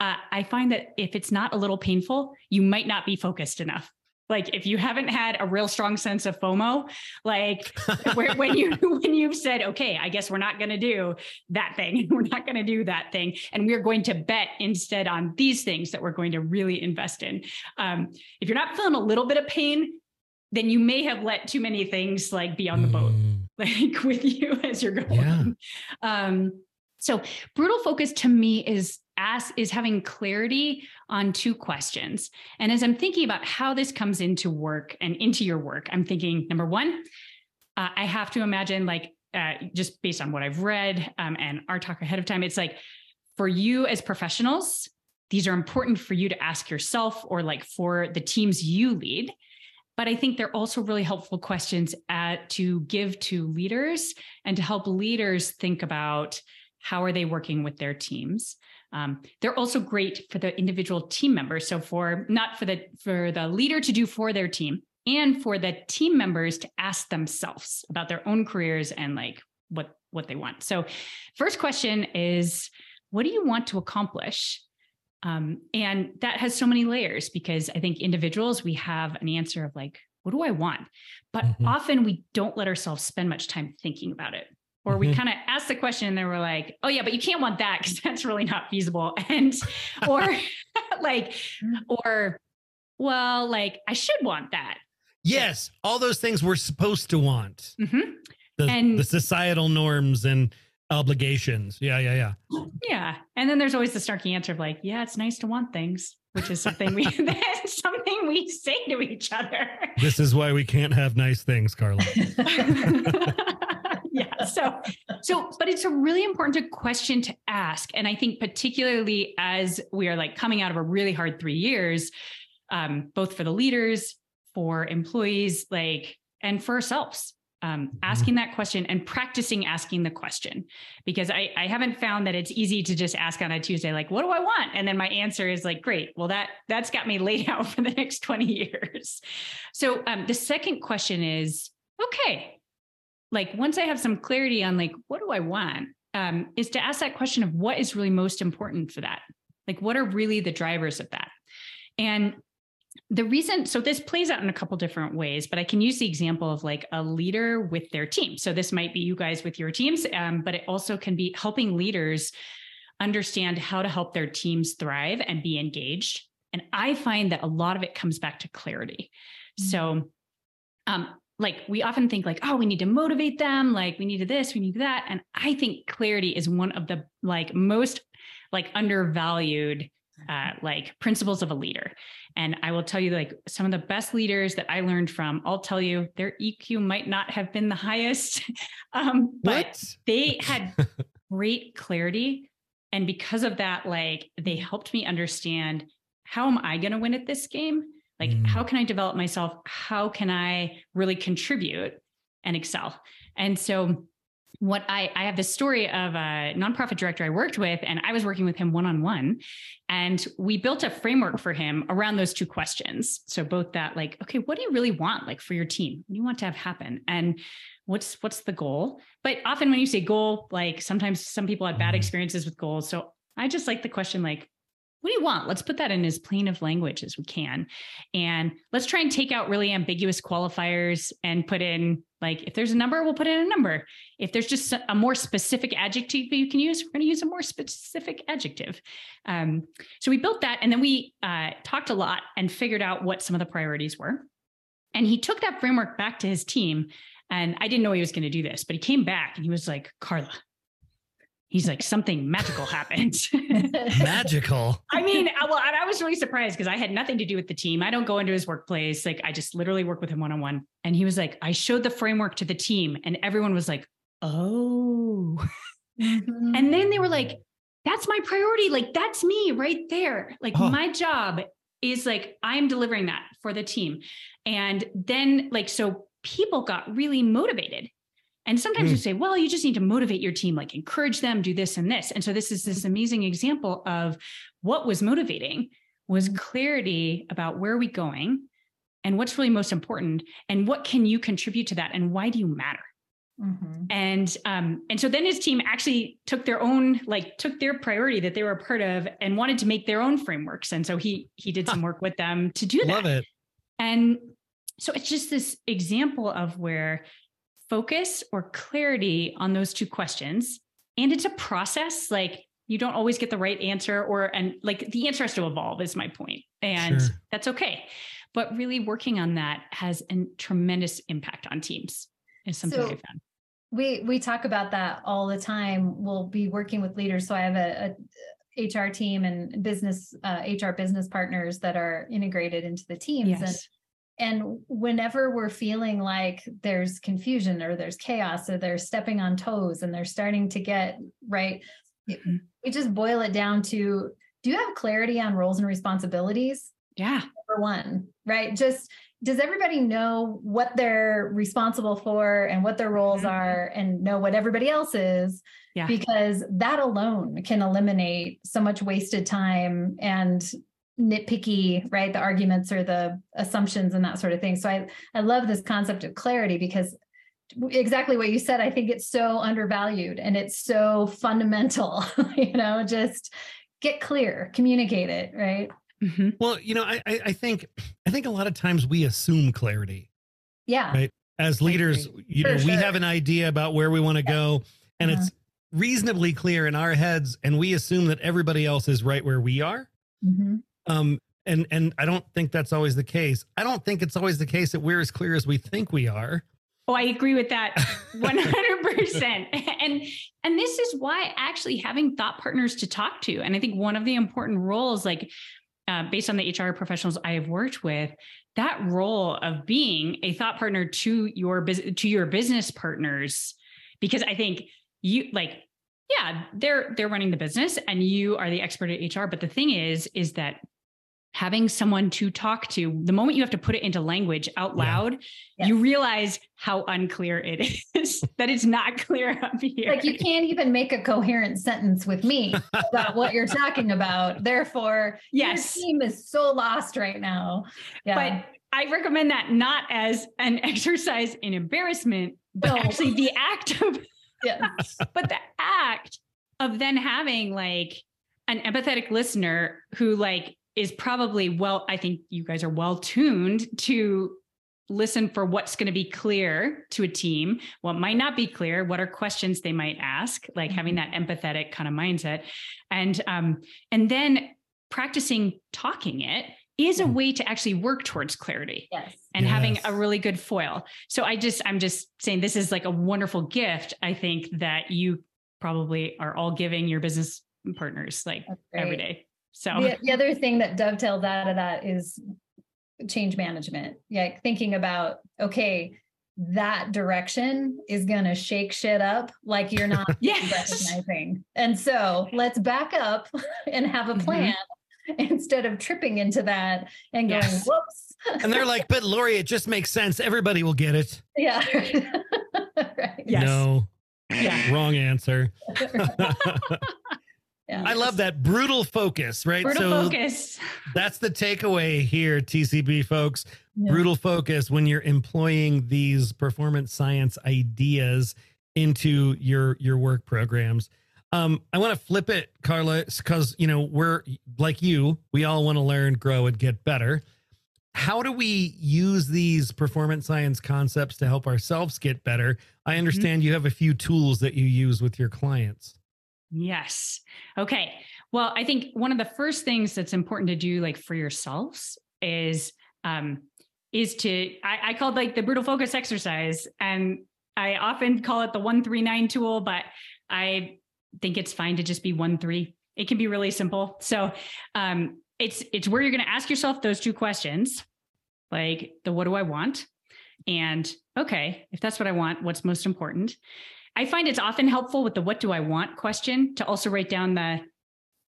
D: uh, I find that if it's not a little painful, you might not be focused enough like if you haven't had a real strong sense of FOMO, like where, when you when you've said, okay, I guess we're not going to do that thing, we're not going to do that thing, and we're going to bet instead on these things that we're going to really invest in. Um, if you're not feeling a little bit of pain, then you may have let too many things like be on the boat, mm. like with you as you're going. Yeah. Um, so brutal focus to me is ask is having clarity on two questions. And as I'm thinking about how this comes into work and into your work, I'm thinking number one, uh, I have to imagine like uh, just based on what I've read um, and our talk ahead of time, it's like for you as professionals, these are important for you to ask yourself or like for the teams you lead. but I think they're also really helpful questions at, to give to leaders and to help leaders think about how are they working with their teams. Um, they're also great for the individual team members. So for not for the for the leader to do for their team, and for the team members to ask themselves about their own careers and like what what they want. So, first question is, what do you want to accomplish? Um, and that has so many layers because I think individuals, we have an answer of like, what do I want? But mm-hmm. often we don't let ourselves spend much time thinking about it. Or mm-hmm. we kind of ask the question and then we're like, oh, yeah, but you can't want that because that's really not feasible. And, or like, or, well, like, I should want that.
A: Yes. All those things we're supposed to want.
D: Mm-hmm.
A: The, and the societal norms and obligations. Yeah, yeah,
D: yeah. Yeah. And then there's always the snarky answer of like, yeah, it's nice to want things, which is something we that's something we say to each other.
A: This is why we can't have nice things, Carla.
D: So so but it's a really important question to ask. And I think particularly as we are like coming out of a really hard three years, um, both for the leaders, for employees, like and for ourselves um, mm-hmm. asking that question and practicing asking the question because I, I haven't found that it's easy to just ask on a tuesday like what do i want and then my answer is like great well that that's got me laid out for the next 20 years so um, the second question is okay like once i have some clarity on like what do i want um, is to ask that question of what is really most important for that. Like what are really the drivers of that? And the reason so this plays out in a couple different ways but i can use the example of like a leader with their team. So this might be you guys with your teams um, but it also can be helping leaders understand how to help their teams thrive and be engaged. And i find that a lot of it comes back to clarity. Mm-hmm. so um, like we often think like oh we need to motivate them like we need this we need that and i think clarity is one of the like most like undervalued uh, like principles of a leader. And I will tell you, like some of the best leaders that I learned from, I'll tell you, their EQ might not have been the highest, um, but what? they had great clarity. And because of that, like they helped me understand how am I going to win at this game? Like, mm. how can I develop myself? How can I really contribute and excel? And so what I, I have this story of a nonprofit director I worked with, and I was working with him one on one. And we built a framework for him around those two questions. So, both that, like, okay, what do you really want, like, for your team? What do you want to have happen? And what's what's the goal but often when you say goal like sometimes some people have bad mm-hmm. experiences with goals so i just like the question like what do you want? Let's put that in as plain of language as we can. And let's try and take out really ambiguous qualifiers and put in like if there's a number, we'll put in a number. If there's just a more specific adjective that you can use, we're going to use a more specific adjective. Um, so we built that and then we uh, talked a lot and figured out what some of the priorities were. And he took that framework back to his team. And I didn't know he was going to do this, but he came back and he was like, Carla, he's like something magical happened.
A: Magical.
D: I mean well i was really surprised because i had nothing to do with the team. I don't go into his workplace. Like i just literally work with him one-on-one. And he was like i showed the framework to the team. And everyone was like oh. Mm-hmm. and then they were like that's my priority. Like that's me right there. Like oh. my job is like i'm delivering that for the team. And then like so people got really motivated and sometimes mm. you say, well, you just need to motivate your team, like encourage them, do this and this. And so this is this amazing example of what was motivating was mm. clarity about where are we going and what's really most important and what can you contribute to that and why do you matter? Mm-hmm. And um, and so then his team actually took their own like took their priority that they were a part of and wanted to make their own frameworks. And so he he did some work with them to do that.
A: Love it.
D: And so it's just this example of where focus or clarity on those two questions. And it's a process. Like you don't always get the right answer, or, and like the answer has to evolve, is my point. And sure. that's okay. But really working on that has a tremendous impact on teams, is something so- I found
E: we we talk about that all the time we'll be working with leaders so i have a, a hr team and business uh, hr business partners that are integrated into the teams yes. and and whenever we're feeling like there's confusion or there's chaos or they're stepping on toes and they're starting to get right, mm-hmm. we just boil it down to do you have clarity on roles and responsibilities?
D: Yeah.
E: Number one, right? Just does everybody know what they're responsible for and what their roles
D: Mhm.
E: are and know what everybody else is?
D: Yeah.
E: Because that alone can eliminate so much wasted time and nitpicky, right? The arguments or the assumptions and that sort of thing. So I, I love this concept of clarity because exactly what you said, I think it's so undervalued and it's so fundamental, you know, just get clear, communicate it, right?
D: Mhm.
A: Well, you know, I, I I think I think a lot of times we assume clarity
E: Yeah.
A: Right. as leaders. You
E: For
A: know, we have an idea about where we want to go, and
E: Uh-huh.
A: it's reasonably clear in our heads, and we assume that everybody else is right where we are.
E: Mhm.
A: Um, and and I don't think that's always the case. I don't think it's always the case that we're as clear as we think we are.
D: Oh, I agree with that 100%. and and this is why actually having thought partners to talk to and I think one of the important roles like uh, based on the HR professionals I have worked with, that role of being a thought partner to your business to your business partners because I think you like yeah, they're they're running the business and you are the expert at HR, but the thing is is that having someone to talk to the moment you have to put it into language out
A: Yeah.
D: loud you realize how unclear it is that it's not clear up here
E: Like you can't even make a coherent sentence with me about what you're talking about. Therefore,
D: yes
E: your team is so lost right now. Yeah.
D: but i recommend that not as an exercise in embarrassment but
E: No.
D: actually the act of
E: yes.
D: but the act of then having like an empathetic listener who like is probably well i think you guys are well tuned to listen for what's going to be clear to a team what might not be clear what are questions they might ask like having that empathetic kind of mindset and um and then practicing talking it is a
A: Mhm.
D: way to actually work towards clarity
E: Yes.
D: and having a really good foil. So I just, I'm just saying this is like a wonderful gift. I think that you probably are all giving your business partners like
E: That's
D: every
E: great.
D: day. So
E: The, the other thing that dovetails out of that is change management. Yeah, thinking about okay, that direction is going to shake shit up like you're not
D: yes,
E: recognizing. And so let's back up and have a
D: Mhm.
E: plan instead of tripping into that and going,
D: Yes.
E: whoops.
A: And they're like, "But Lori, it just makes sense. Everybody will get it."
E: Yeah. right.
D: Yes.
A: No,
D: yeah,
A: wrong answer.
E: Yeah.
A: I love that brutal focus, right?
D: brutal
A: so
D: focus.
A: that's the takeaway here, TCB folks.
E: Yeah.
A: Brutal focus when you're employing these performance science ideas into your your work programs. Um, I want to flip it, Carla, because you know we're like you. We all want to learn, grow, and get better. How do we use these performance science concepts to help ourselves get better? I understand you have a few tools that you use with your clients.
D: Yes. Okay. Well, I think one of the first things that's important to do, like for yourselves, is um, is to I, I call it like the brutal focus exercise, and I often call it the one three nine tool, but I think it's fine to just be one three. It can be really simple. So um, it's it's where you're going to ask yourself those two questions, like the what do I want, and okay, if that's what I want, what's most important. I find it's often helpful with the what do I want question to also write down the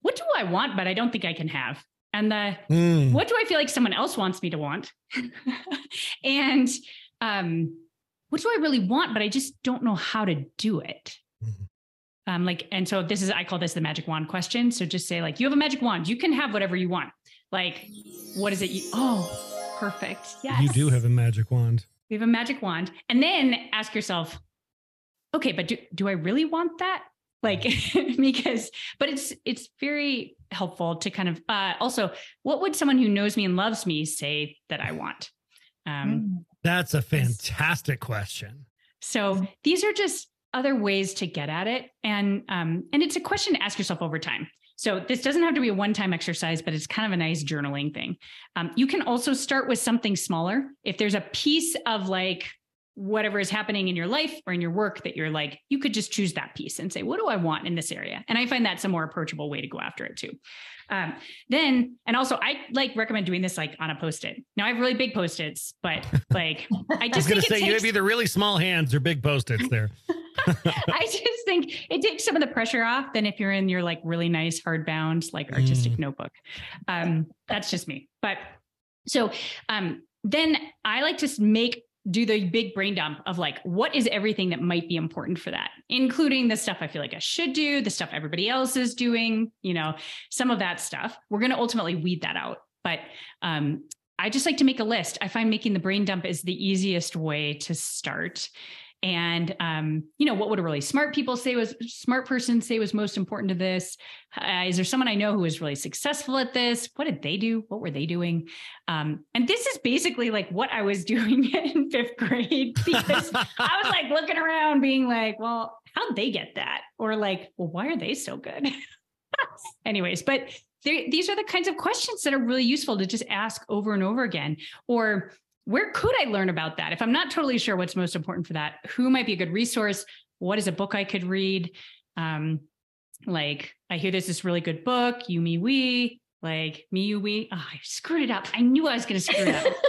D: what do I want, but I don't think I can have. And the
A: Hmm.
D: what do I feel like someone else wants me to want? and um, what do I really want, but I just don't know how to do it.
A: Mhm.
D: Um, like, and so this is, I call this the magic wand question. So just say, like, you have a magic wand, you can have whatever you want. Like, what is it? You, oh, perfect. Yes.
A: You do have a magic wand.
D: We have a magic wand. And then ask yourself, okay, but do, do I really want that? Like, because, but it's, it's very helpful to kind of, uh, also, what would someone who knows me and loves me say that I want? Um,
E: Mm.
A: That's a fantastic question.
D: so these are just other ways to get at it. And, um, and it's a question to ask yourself over time. So this doesn't have to be a one-time exercise, but it's kind of a nice journaling thing. Um, you can also start with something smaller. If there's a piece of like whatever is happening in your life or in your work that you're like, you could just choose that piece and say, what do I want in this area? And I find that's a more approachable way to go after it too. Um, then, and also I like recommend doing this like on a post-it. Now I have really big post-its, but like I just
A: I was going
D: think
A: to say you have either really small hands or big post-its there.
D: I just think it takes some of the pressure off than if you're in your like really nice hardbound like artistic
A: Mm.
D: notebook. Um, that's just me. But so um, then I like to make do the big brain dump of like what is everything that might be important for that including the stuff i feel like i should do the stuff everybody else is doing you know some of that stuff. We're going to ultimately weed that out. But um, i just like to make a list. I find making the brain dump is the easiest way to start and um, you know what would a really smart people say was smart person say was most important to this? Uh, is there someone i know who was really successful at this? What did they do? What were they doing? Um, and this is basically like what i was doing in fifth grade because i was like looking around being like well how'd they get that? Or like well why are they so good? Anyways but these are the kinds of questions that are really useful to just ask over and over again. Or where could I learn about that? If I'm not totally sure what's most important for that, who might be a good resource? What is a book I could read? Um, like I hear there's this really good book, You Me We, like Me You We. Oh, I screwed it up. I knew I was going to screw it up.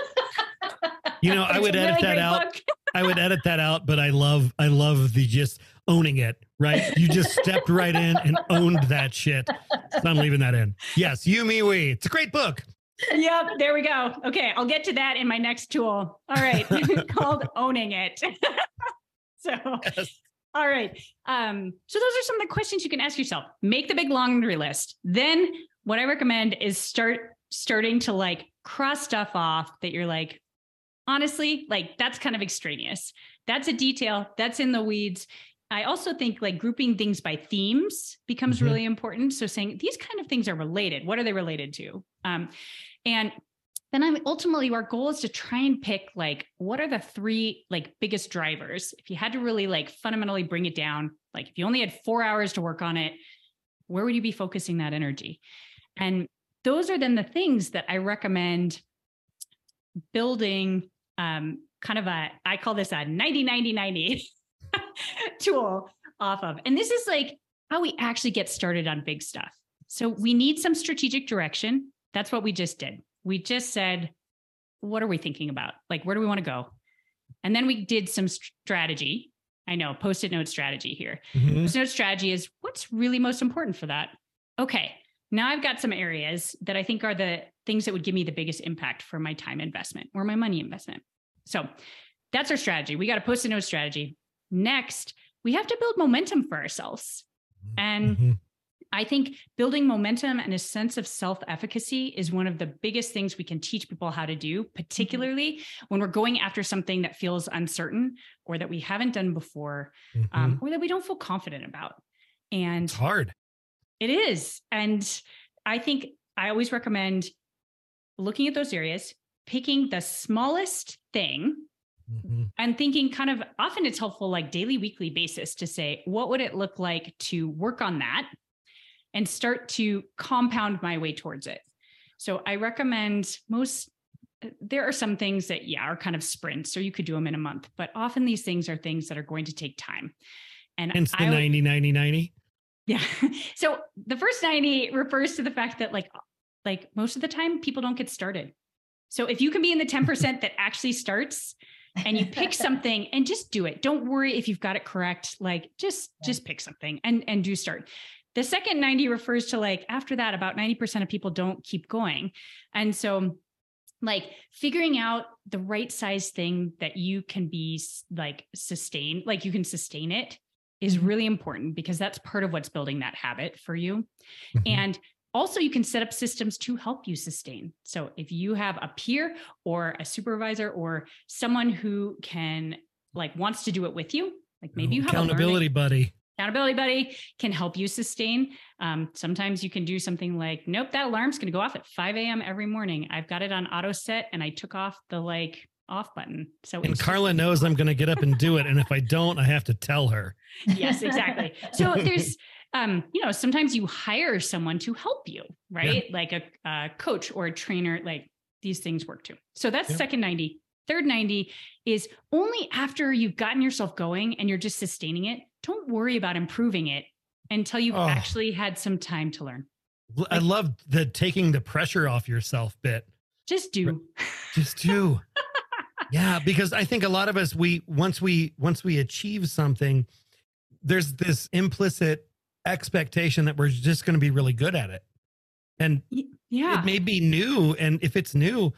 A: You know, I would edit that out. I would edit that out, but I love, I love the just owning it. Right? You just stepped right in and owned that shit. So I'm leaving that in. Yes, you, me, we. It's a great book
D: yep, there we go. Okay, I'll get to that in my next tool. All right, called owning it. so, yes. all right. Um, so those are some of the questions you can ask yourself. Make the big laundry list. Then, what I recommend is start starting to like cross stuff off that you're like, honestly, like that's kind of extraneous. That's a detail. That's in the weeds. I also think like grouping things by themes becomes mm-hmm. really important. So saying these kind of things are related. What are they related to? Um, and then I'm ultimately our goal is to try and pick like what are the three like biggest drivers. If you had to really like fundamentally bring it down, like if you only had four hours to work on it, where would you be focusing that energy? And those are then the things that I recommend building um, kind of a, I call this a 90 90 90 tool off of. And this is like how we actually get started on big stuff. So we need some strategic direction. That's what we just did. We just said, what are we thinking about? Like, where do we want to go? And then we did some strategy. I know, post it note strategy here. Mm-hmm. Post note strategy is what's really most important for that. Okay, now I've got some areas that I think are the things that would give me the biggest impact for my time investment or my money investment. So that's our strategy. We got a post it note strategy. Next, we have to build momentum for ourselves. And mm-hmm. I think building momentum and a sense of self efficacy is one of the biggest things we can teach people how to do, particularly mm-hmm. when we're going after something that feels uncertain or that we haven't done before um, mm-hmm. um, or that we don't feel confident about. And
A: it's hard.
D: It is. And I think I always recommend looking at those areas, picking the smallest thing Mm-hmm. And thinking kind of often it's helpful, like daily, weekly basis, to say, what would it look like to work on that and start to compound my way towards it? So I recommend most, there are some things that, yeah, are kind of sprints, or you could do them in a month, but often these things are things that are going to take time.
A: And hence the 90, 90, 90.
D: Yeah. So the first 90 refers to the fact that, like, like most of the time, people don't get started. So if you can be in the 10% that actually starts, and you pick something and just do it. Don't worry if you've got it correct. Like just just pick something and and do start. The second 90 refers to like after that about 90% of people don't keep going. And so like figuring out the right size thing that you can be like sustain like you can sustain it is mm-hmm. really important because that's part of what's building that habit for you. Mm-hmm. And also, you can set up systems to help you sustain. So, if you have a peer or a supervisor or someone who can, like, wants to do it with you, like maybe you have
A: accountability buddy.
D: Accountability buddy can help you sustain. Um, sometimes you can do something like, nope, that alarm's going to go off at 5 a.m. every morning. I've got it on auto set and I took off the like off button. So
A: and Carla knows I'm going to get up and do it, and if I don't, I have to tell her.
D: Yes, exactly. So there's um, you know, sometimes you hire someone to help you, right? Yeah. Like a, a, coach or a trainer, like these things work too. So that's yeah. second 90. Third 90 is only after you've gotten yourself going and you're just sustaining it. Don't worry about improving it until you've oh. actually had some time to learn.
A: Like, I love the taking the pressure off yourself bit.
D: Just do.
A: Just do. yeah, because I think a lot of us we once we once we achieve something, there's this implicit expectation that we're just going to be really good at it. And
D: yeah,
A: it may be new. And if it's new,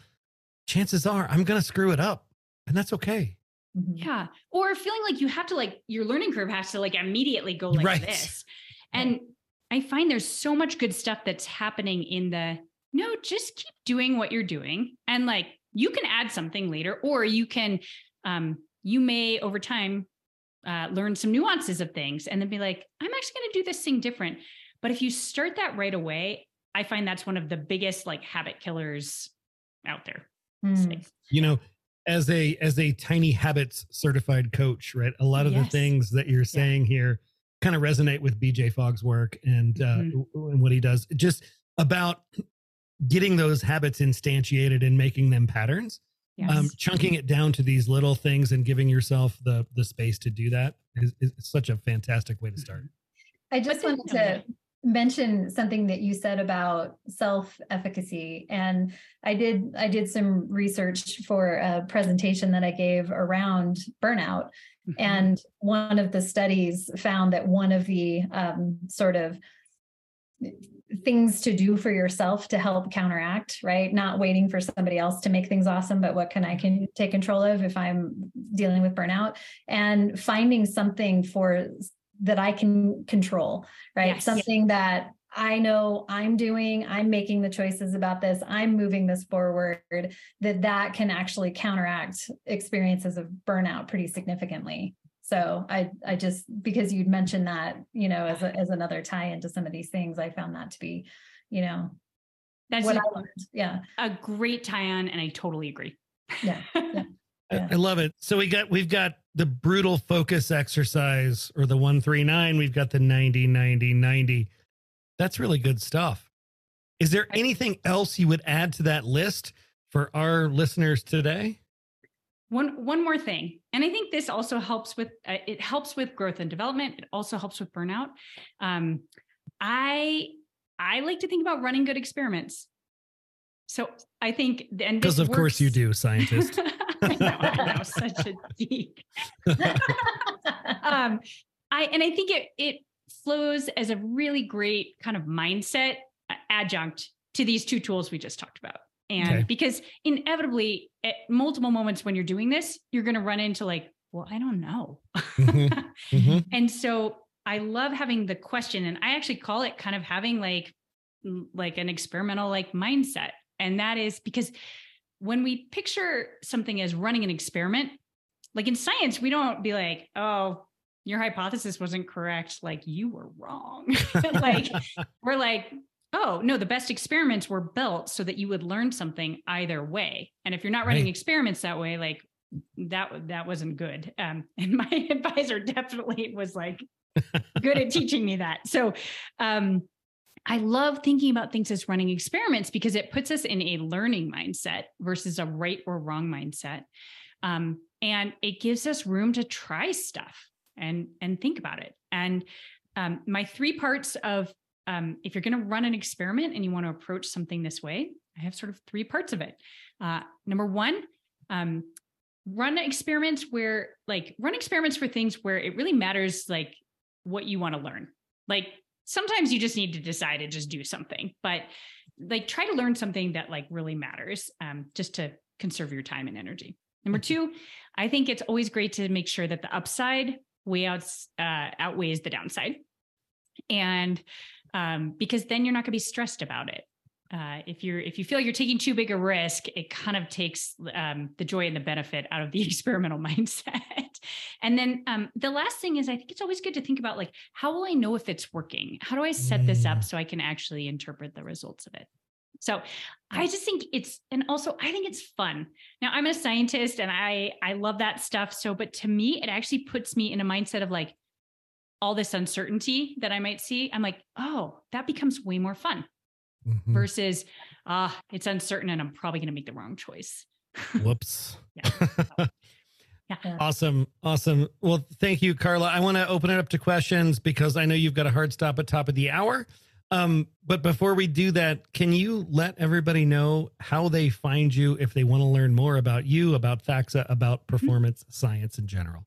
A: chances are I'm going to screw it up. And that's okay.
E: Mhm.
D: Yeah. Or feeling like you have to like your learning curve has to like immediately go like
A: Right.
D: this. And I find there's so much good stuff that's happening in the no, just keep doing what you're doing. And like you can add something later, or you can um you may over time uh learn some nuances of things and then be like, I'm actually gonna do this thing different. But if you start that right away, I find that's one of the biggest like habit killers out there.
E: Mm.
A: You know, as a as a tiny habits certified coach, right? A lot of the things that you're saying here kind of resonate with BJ Fogg's work and uh
D: Mhm.
A: w- and what he does. Just about getting those habits instantiated and making them patterns.
D: Yes.
A: um, chunking it down to these little things and giving yourself the the space to do that is, is such a fantastic way to start.
E: I just
D: then-
E: wanted to mention something that you said about self-efficacy and I did I did some research for a presentation that I gave around burnout
D: Mhm.
E: and one of the studies found that one of the um, sort of things to do for yourself to help counteract, right? Not waiting for somebody else to make things awesome, but what can I can take control of if I'm dealing with burnout and finding something for that I can control, right?
D: Yes.
E: Something that I know I'm doing, I'm making the choices about this, I'm moving this forward, that that can actually counteract experiences of burnout pretty significantly. So I I just because you'd mentioned that, you know, as a, as another tie into some of these things, I found that to be, you know,
D: that's
E: what
D: a,
E: I learned. Yeah.
D: a great tie-on, and I totally agree.
E: Yeah. Yeah.
A: I-
E: Yeah.
A: I love it. So we got we've got the brutal focus exercise or the 139, we've got the 90 90 90. That's really good stuff. Is there anything else you would add to that list for our listeners today?
D: One one more thing, and I think this also helps with uh, it helps with growth and development. It also helps with burnout. Um, I I like to think about running good experiments. So I think, and
A: Because of course you do, scientist.
D: I know, I know, such a geek. um, I and I think it it flows as a really great kind of mindset uh, adjunct to these two tools we just talked about. And
A: Okay.
D: because inevitably at multiple moments when you're doing this, you're going to run into like, well, I don't know.
A: Mhm. Mhm.
D: and so I love having the question and I actually call it kind of having like like an experimental like mindset. And that is because when we picture something as running an experiment, like in science, we don't be like, oh, your hypothesis wasn't correct. Like you were wrong. like we're like, oh, no, the best experiments were built so that you would learn something either way. And if you're not running
A: Right.
D: experiments that way, like that that wasn't good. Um, and my advisor definitely was like good at teaching me that. So um I love thinking about things as running experiments because it puts us in a learning mindset versus a right or wrong mindset. Um, and it gives us room to try stuff and and think about it. And um, my three parts of um, if you're going to run an experiment and you want to approach something this way, I have sort of three parts of it. Uh, number one, um, run experiments where like run experiments for things where it really matters like what you want to learn. Like sometimes you just need to decide to just do something, but like try to learn something that like really matters um, just to conserve your time and energy. Number two, I think it's always great to make sure that the upside way outs, uh, outweighs the downside. And um, because then you're not going to be stressed about it. Uh, if you're if you feel you're taking too big a risk, it kind of takes um, the joy and the benefit out of the experimental mindset. and then um, the last thing is, I think it's always good to think about like, how will I know if it's working? How do I set this up
A: Mm.
D: so I can actually interpret the results of it? So I just think it's and also I think it's fun. Now I'm a scientist and I I love that stuff. So, but to me, it actually puts me in a mindset of like all this uncertainty that I might see. I'm like, oh, that becomes way more fun
A: Mhm.
D: versus ah, it's uncertain and I'm probably going to make the wrong choice.
A: Whoops.
D: Yeah.
E: Yeah.
A: Awesome. Awesome. Well, thank you, Carla. I want to open it up to questions because I know you've got a hard stop at top of the hour. Um, but before we do that, can you let everybody know how they find you if they want to learn more about you, about Thaxa, about performance science in general?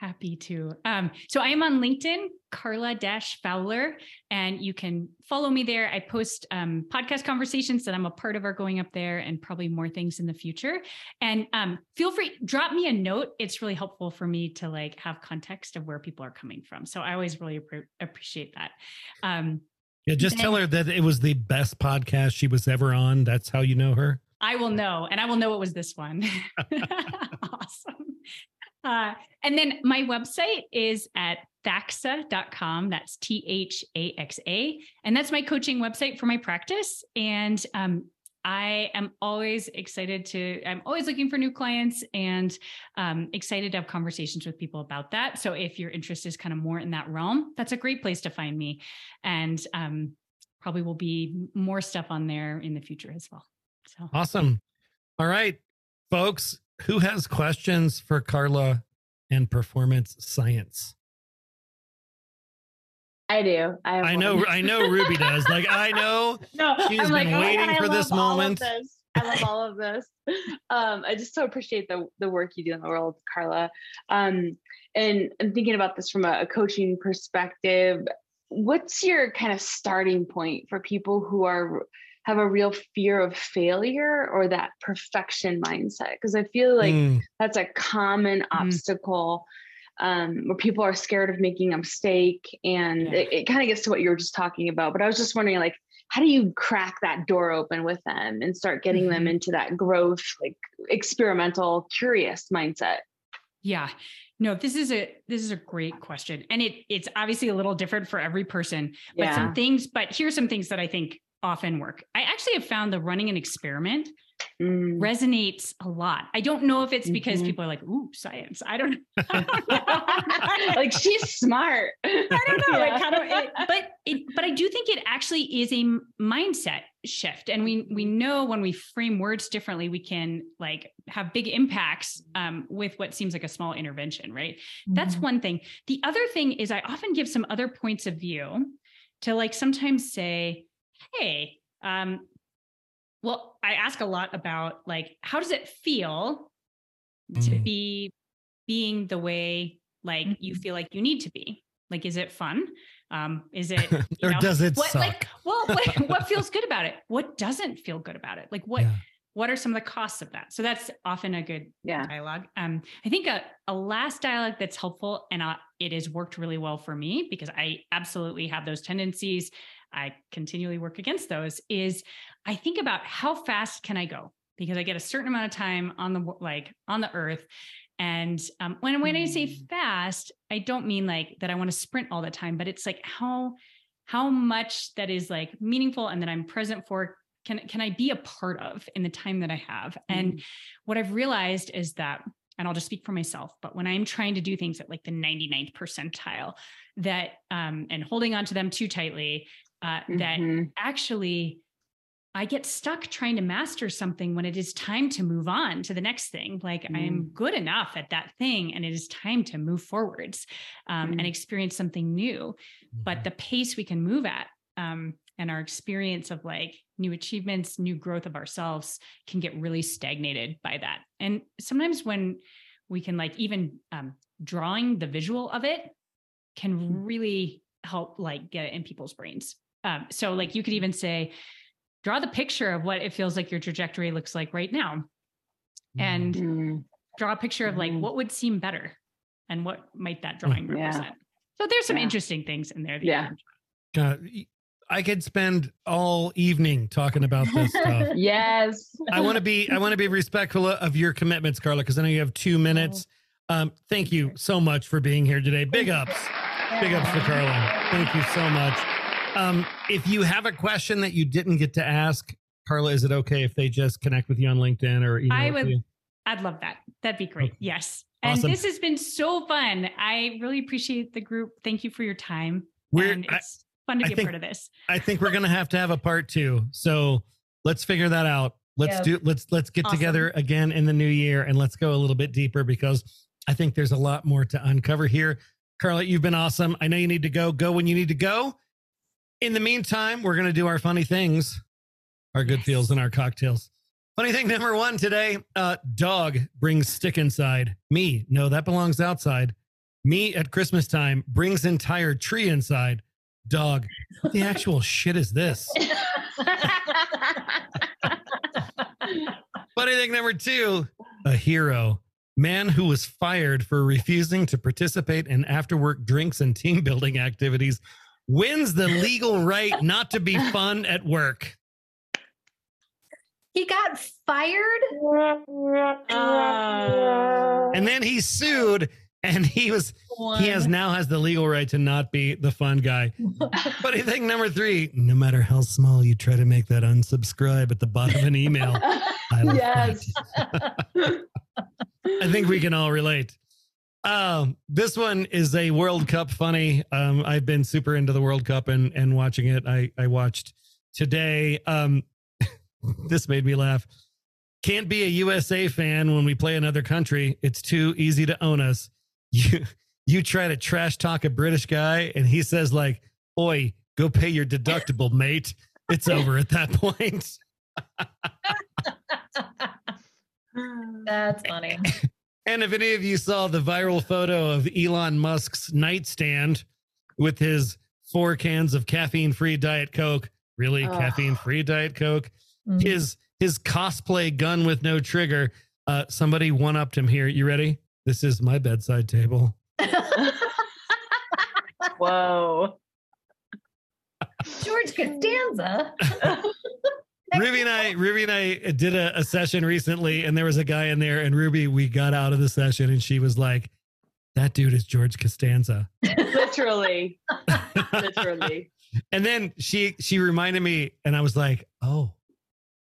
D: Happy to. Um, so I am on LinkedIn, Carla Dash Fowler, and you can follow me there. I post um, podcast conversations that I'm a part of are going up there, and probably more things in the future. And um, feel free, drop me a note. It's really helpful for me to like have context of where people are coming from. So I always really appre- appreciate that. Um,
A: Yeah, just tell her that it was the best podcast she was ever on. That's how you know her.
D: I will know, and I will know it was this one. awesome. Uh, and then my website is at thaxa.com. That's T H A X A. And that's my coaching website for my practice. And um, I am always excited to, I'm always looking for new clients and um, excited to have conversations with people about that. So if your interest is kind of more in that realm, that's a great place to find me. And um, probably will be more stuff on there in the future as well. So
A: Awesome. All right, folks, who has questions for Carla and performance science?
C: I do. I,
A: I know, I know Ruby does. Like, I know
C: no,
A: She's
C: I'm
A: been
C: like, oh
A: waiting
C: I
A: for this
C: love all of
A: moment.
C: this. I love all of this. Um, I just so appreciate the the work you do in the world, Carla. Um, and I'm thinking about this from a, a coaching perspective. What's your kind of starting point for people who are have a real fear of failure or that perfection mindset? Because I feel like
A: Mm,
C: that's a common obstacle um, where people are scared of making a mistake and
D: Yeah.
C: it, it kind of gets to what you were just talking about but i was just wondering like how do you crack that door open with them and start getting them
D: Mhm.
C: into that growth like experimental curious mindset
D: Yeah. No, this is a this is a great question. And it it's obviously a little different for every person, but
C: yeah
D: some things, but here's some things that I think often work. I actually have found the running an experiment
C: Mm.
D: resonates a lot. I don't know if it's because
C: Mhm.
D: people are like, ooh, science. I don't, I don't know.
C: like she's smart
D: I don't know.
C: Yeah.
D: Like how do it, but it, but I do think it actually is a mindset shift, and we we know when we frame words differently, we can like have big impacts um, with what seems like a small intervention, right? That's
E: Mhm.
D: one thing. The other thing is I often give some other points of view to like sometimes say, hey, um, well, I ask a lot about like how does it feel to
A: Mm.
D: be being the way like you
E: Mhm.
D: feel like you need to be? Like, is it fun? Um, is it you
A: or
D: know,
A: does it
D: what
A: suck?
D: like well what, what feels good about it? What doesn't feel good about it? Like what
A: Yeah.
D: what are some of the costs of that? So that's often a good
C: yeah
D: dialogue. Um, I think a, a last dialogue that's helpful and uh, it has worked really well for me because I absolutely have those tendencies. I continually work against those. Is I think about how fast can I go because I get a certain amount of time on the like on the earth. And um, when when I say
C: Mm.
D: fast, I don't mean like that I want to sprint all the time, but it's like how how much that is like meaningful and that I'm present for can can I be a part of in the time that I have. And what I've realized is that, and I'll just speak for myself, but when I'm trying to do things at like the 99th percentile, that um, and holding on to them too tightly, uh, that
C: Mhm.
D: actually I get stuck trying to master something when it is time to move on to the next thing. Like I am good enough at that thing, and it is time to move forwards um, and
C: Mm.
D: experience something new. But the pace we can move at um, and our experience of like new achievements, new growth of ourselves can get really stagnated by that. And sometimes when we can like even um, drawing the visual of it can really help like get it in people's brains. Um, so like you could even say, draw the picture of what it feels like your trajectory looks like right now and
C: Mm.
D: draw a picture of like
C: Mhm.
D: what would seem better and what might that drawing
C: Yeah.
D: represent. So there's some
C: Yeah.
D: interesting things in there. that
C: Yeah.
D: can-
A: God, I could spend all evening talking about this stuff.
C: yes
A: I want to be I want to be respectful of your commitments, Carla, because I know you have two minutes. Um, thank you so much for being here today. Big ups. Big ups for Carla. Thank you so much. Um, if you have a question that you didn't get to ask, Carla, is it okay if they just connect with you on LinkedIn or email
D: I would-? I'd love that. That'd be great.
A: Okay.
D: Yes. And
A: Awesome.
D: this has been so fun. I really appreciate the group. Thank you for your time.
A: We're
D: and
A: I,
D: it's fun to
A: I
D: be a
A: think-
D: part of this.
A: I think we're gonna have to have a part two. So let's figure that out. Let's
E: Yeah.
A: do let's let's get
D: Awesome.
A: together again in the new year and let's go a little bit deeper because I think there's a lot more to uncover here. Carla, you've been awesome. I know you need to go. Go when you need to go. In the meantime, we're gonna do our funny things, our good
D: Yes.
A: feels, and our cocktails. Funny thing number one today: uh, dog brings stick inside. Me, no, that belongs outside. Me at Christmas time brings entire tree inside. Dog, what the actual shit is this? Funny thing number two, a hero. Man who was fired for refusing to participate in after work drinks and team building activities wins the legal right not to be fun at work.
E: He got fired.
C: Uh,
A: And then he sued and he was he has now has the legal right to not be the fun guy. Funny thing number three, no matter how small you try to make that unsubscribe at the bottom of an email, I
C: yes.
A: I think we can all relate. Um, this one is a World Cup funny. Um, I've been super into the World Cup and and watching it. I I watched today. Um, this made me laugh. Can't be a USA fan when we play another country. It's too easy to own us. You you try to trash talk a British guy, and he says like, "Oi, go pay your deductible, mate." It's over at that point.
E: That's funny.
A: And if any of you saw the viral photo of Elon Musk's nightstand with his four cans of caffeine free Diet Coke, really
C: Ugh.
A: caffeine free Diet Coke,
E: Mhm.
A: his his cosplay gun with no trigger, uh, somebody one upped him here. You ready? This is my bedside table.
C: Whoa.
E: George Costanza.
A: Ruby and I, Ruby and I did a, a session recently, and there was a guy in there, and Ruby, we got out of the session, and she was like, "That dude is George Costanza."
C: Literally. Literally.
A: And then she she reminded me, and I was like, "Oh,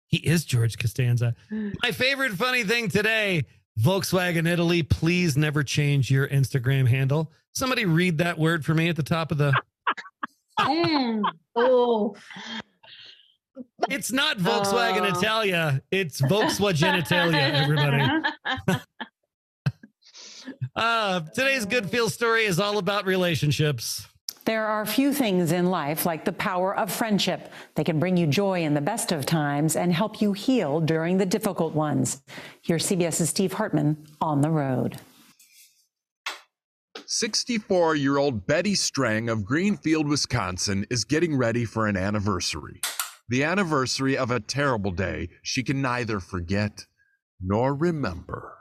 A: he is George Costanza." My favorite funny thing today: Volkswagen Italy. Please never change your Instagram handle. Somebody read that word for me at the top of the.
C: Mm.
E: Oh,
A: It's not Volkswagen
C: Oh.
A: Italia. It's Volkswagen Italia. Everybody. Uh, today's good feel story is all about relationships.
F: There are few things in life like the power of friendship. They can bring you joy in the best of times and help you heal during the difficult ones. Here's CBS's Steve Hartman on the road.
G: 64 year old Betty Strang of Greenfield, Wisconsin is getting ready for an anniversary. The anniversary of a terrible day she can neither forget nor remember.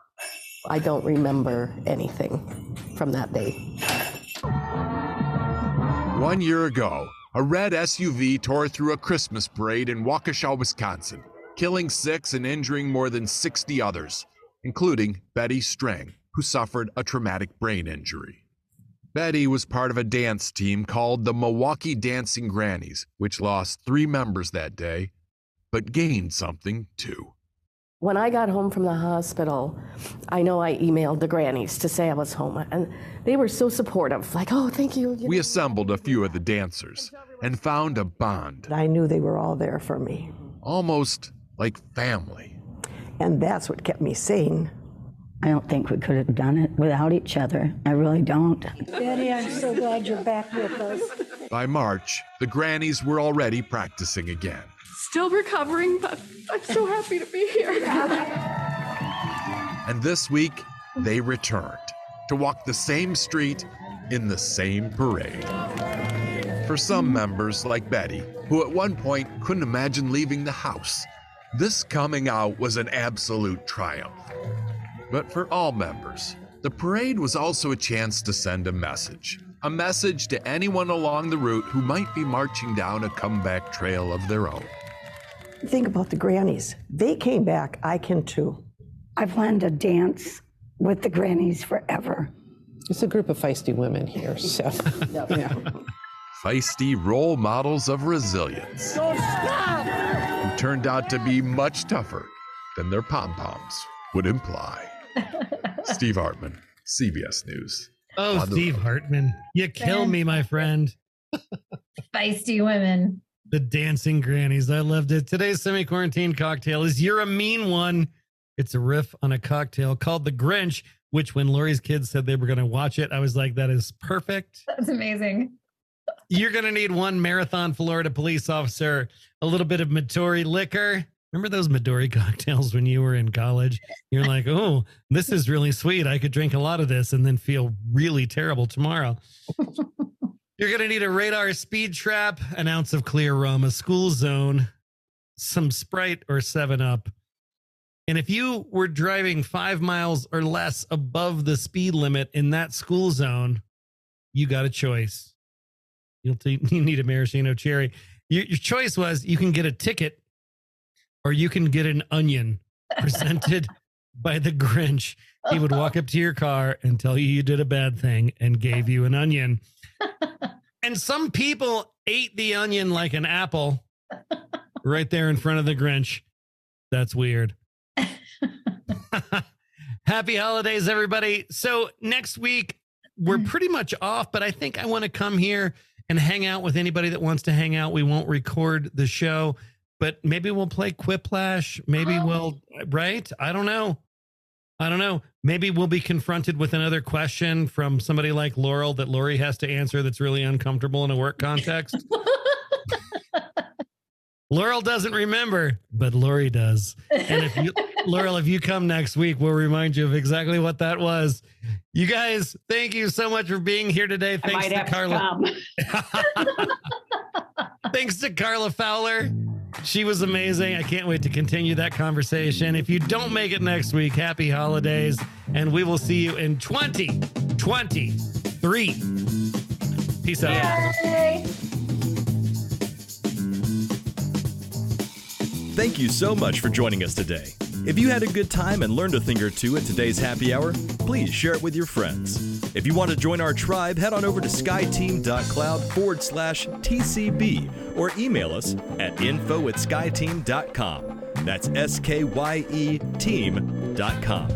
H: I don't remember anything from that day.
G: One year ago, a red SUV tore through a Christmas parade in Waukesha, Wisconsin, killing six and injuring more than 60 others, including Betty Strang, who suffered a traumatic brain injury. Betty was part of a dance team called the Milwaukee Dancing Grannies, which lost three members that day, but gained something too.
H: When I got home from the hospital, I know I emailed the grannies to say I was home, and they were so supportive. Like, oh, thank you. you
G: We
H: know.
G: assembled a few of the dancers and found a bond,
I: I knew they were all there for me.
G: almost like family.
I: And that's what kept me sane.
J: I don't think we could have done it without each other. I really don't.
I: Betty, I'm so glad you're back with us.
G: By March, the grannies were already practicing again.
K: Still recovering, but I'm so happy to be here.
G: And this week, they returned to walk the same street in the same parade. For some members, like Betty, who at one point couldn't imagine leaving the house, this coming out was an absolute triumph. But for all members, the parade was also a chance to send a message. A message to anyone along the route who might be marching down a comeback trail of their own.
I: Think about the grannies. They came back. I can too.
J: I plan to dance with the grannies forever.
L: It's a group of feisty women here, so yeah.
G: feisty role models of resilience who turned out to be much tougher than their pom poms would imply. Steve Hartman, CBS News.
A: Oh,
G: On
A: Steve
G: road.
A: Hartman, you kill me, my friend.
E: feisty women.
A: The dancing grannies. I loved it. Today's semi quarantine cocktail is You're a Mean One. It's a riff on a cocktail called The Grinch, which when Lori's kids said they were going to watch it, I was like, that is perfect.
E: That's amazing.
A: You're going to need one Marathon, Florida police officer, a little bit of Midori liquor, Remember those Midori cocktails when you were in college? You're like, oh, this is really sweet. I could drink a lot of this and then feel really terrible tomorrow. You're going to need a radar speed trap, an ounce of clear rum, a school zone, some Sprite or 7 Up. And if you were driving five miles or less above the speed limit in that school zone, you got a choice. You'll t- you need a maraschino cherry. Your, your choice was you can get a ticket or you can get an onion presented by the Grinch. He would walk up to your car and tell you you did a bad thing and gave you an onion. and some people ate the onion like an apple right there in front of the Grinch. That's weird. Happy holidays, everybody. So, next week, we're mm. pretty much off, but I think I want to come here and hang out with anybody that wants to hang out. We won't record the show, but maybe we'll play Quiplash. Maybe um, we'll, right? I don't know. I don't know. Maybe we'll be confronted with another question from somebody like Laurel that Lori has to answer that's really uncomfortable in a work context. Laurel doesn't remember, but Lori does. And if you, Laurel, if you come next week, we'll remind you of exactly what that was. You guys, thank you so much for being here today. Thanks to Carla.
K: to.
A: Thanks to Carla Fowler. She was amazing. I can't wait to continue that conversation. If you don't make it next week, happy holidays. And we will see you in 2023. Peace out.
B: Thank you so much for joining us today. If you had a good time and learned a thing or two at today's happy hour, please share it with your friends. If you want to join our tribe, head on over to skyeteam.cloud forward slash TCB or email us at info at skyeteam.com. That's S K Y E team.com.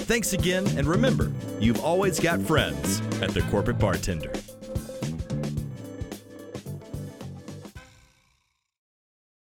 B: Thanks again, and remember, you've always got friends at the Corporate Bartender.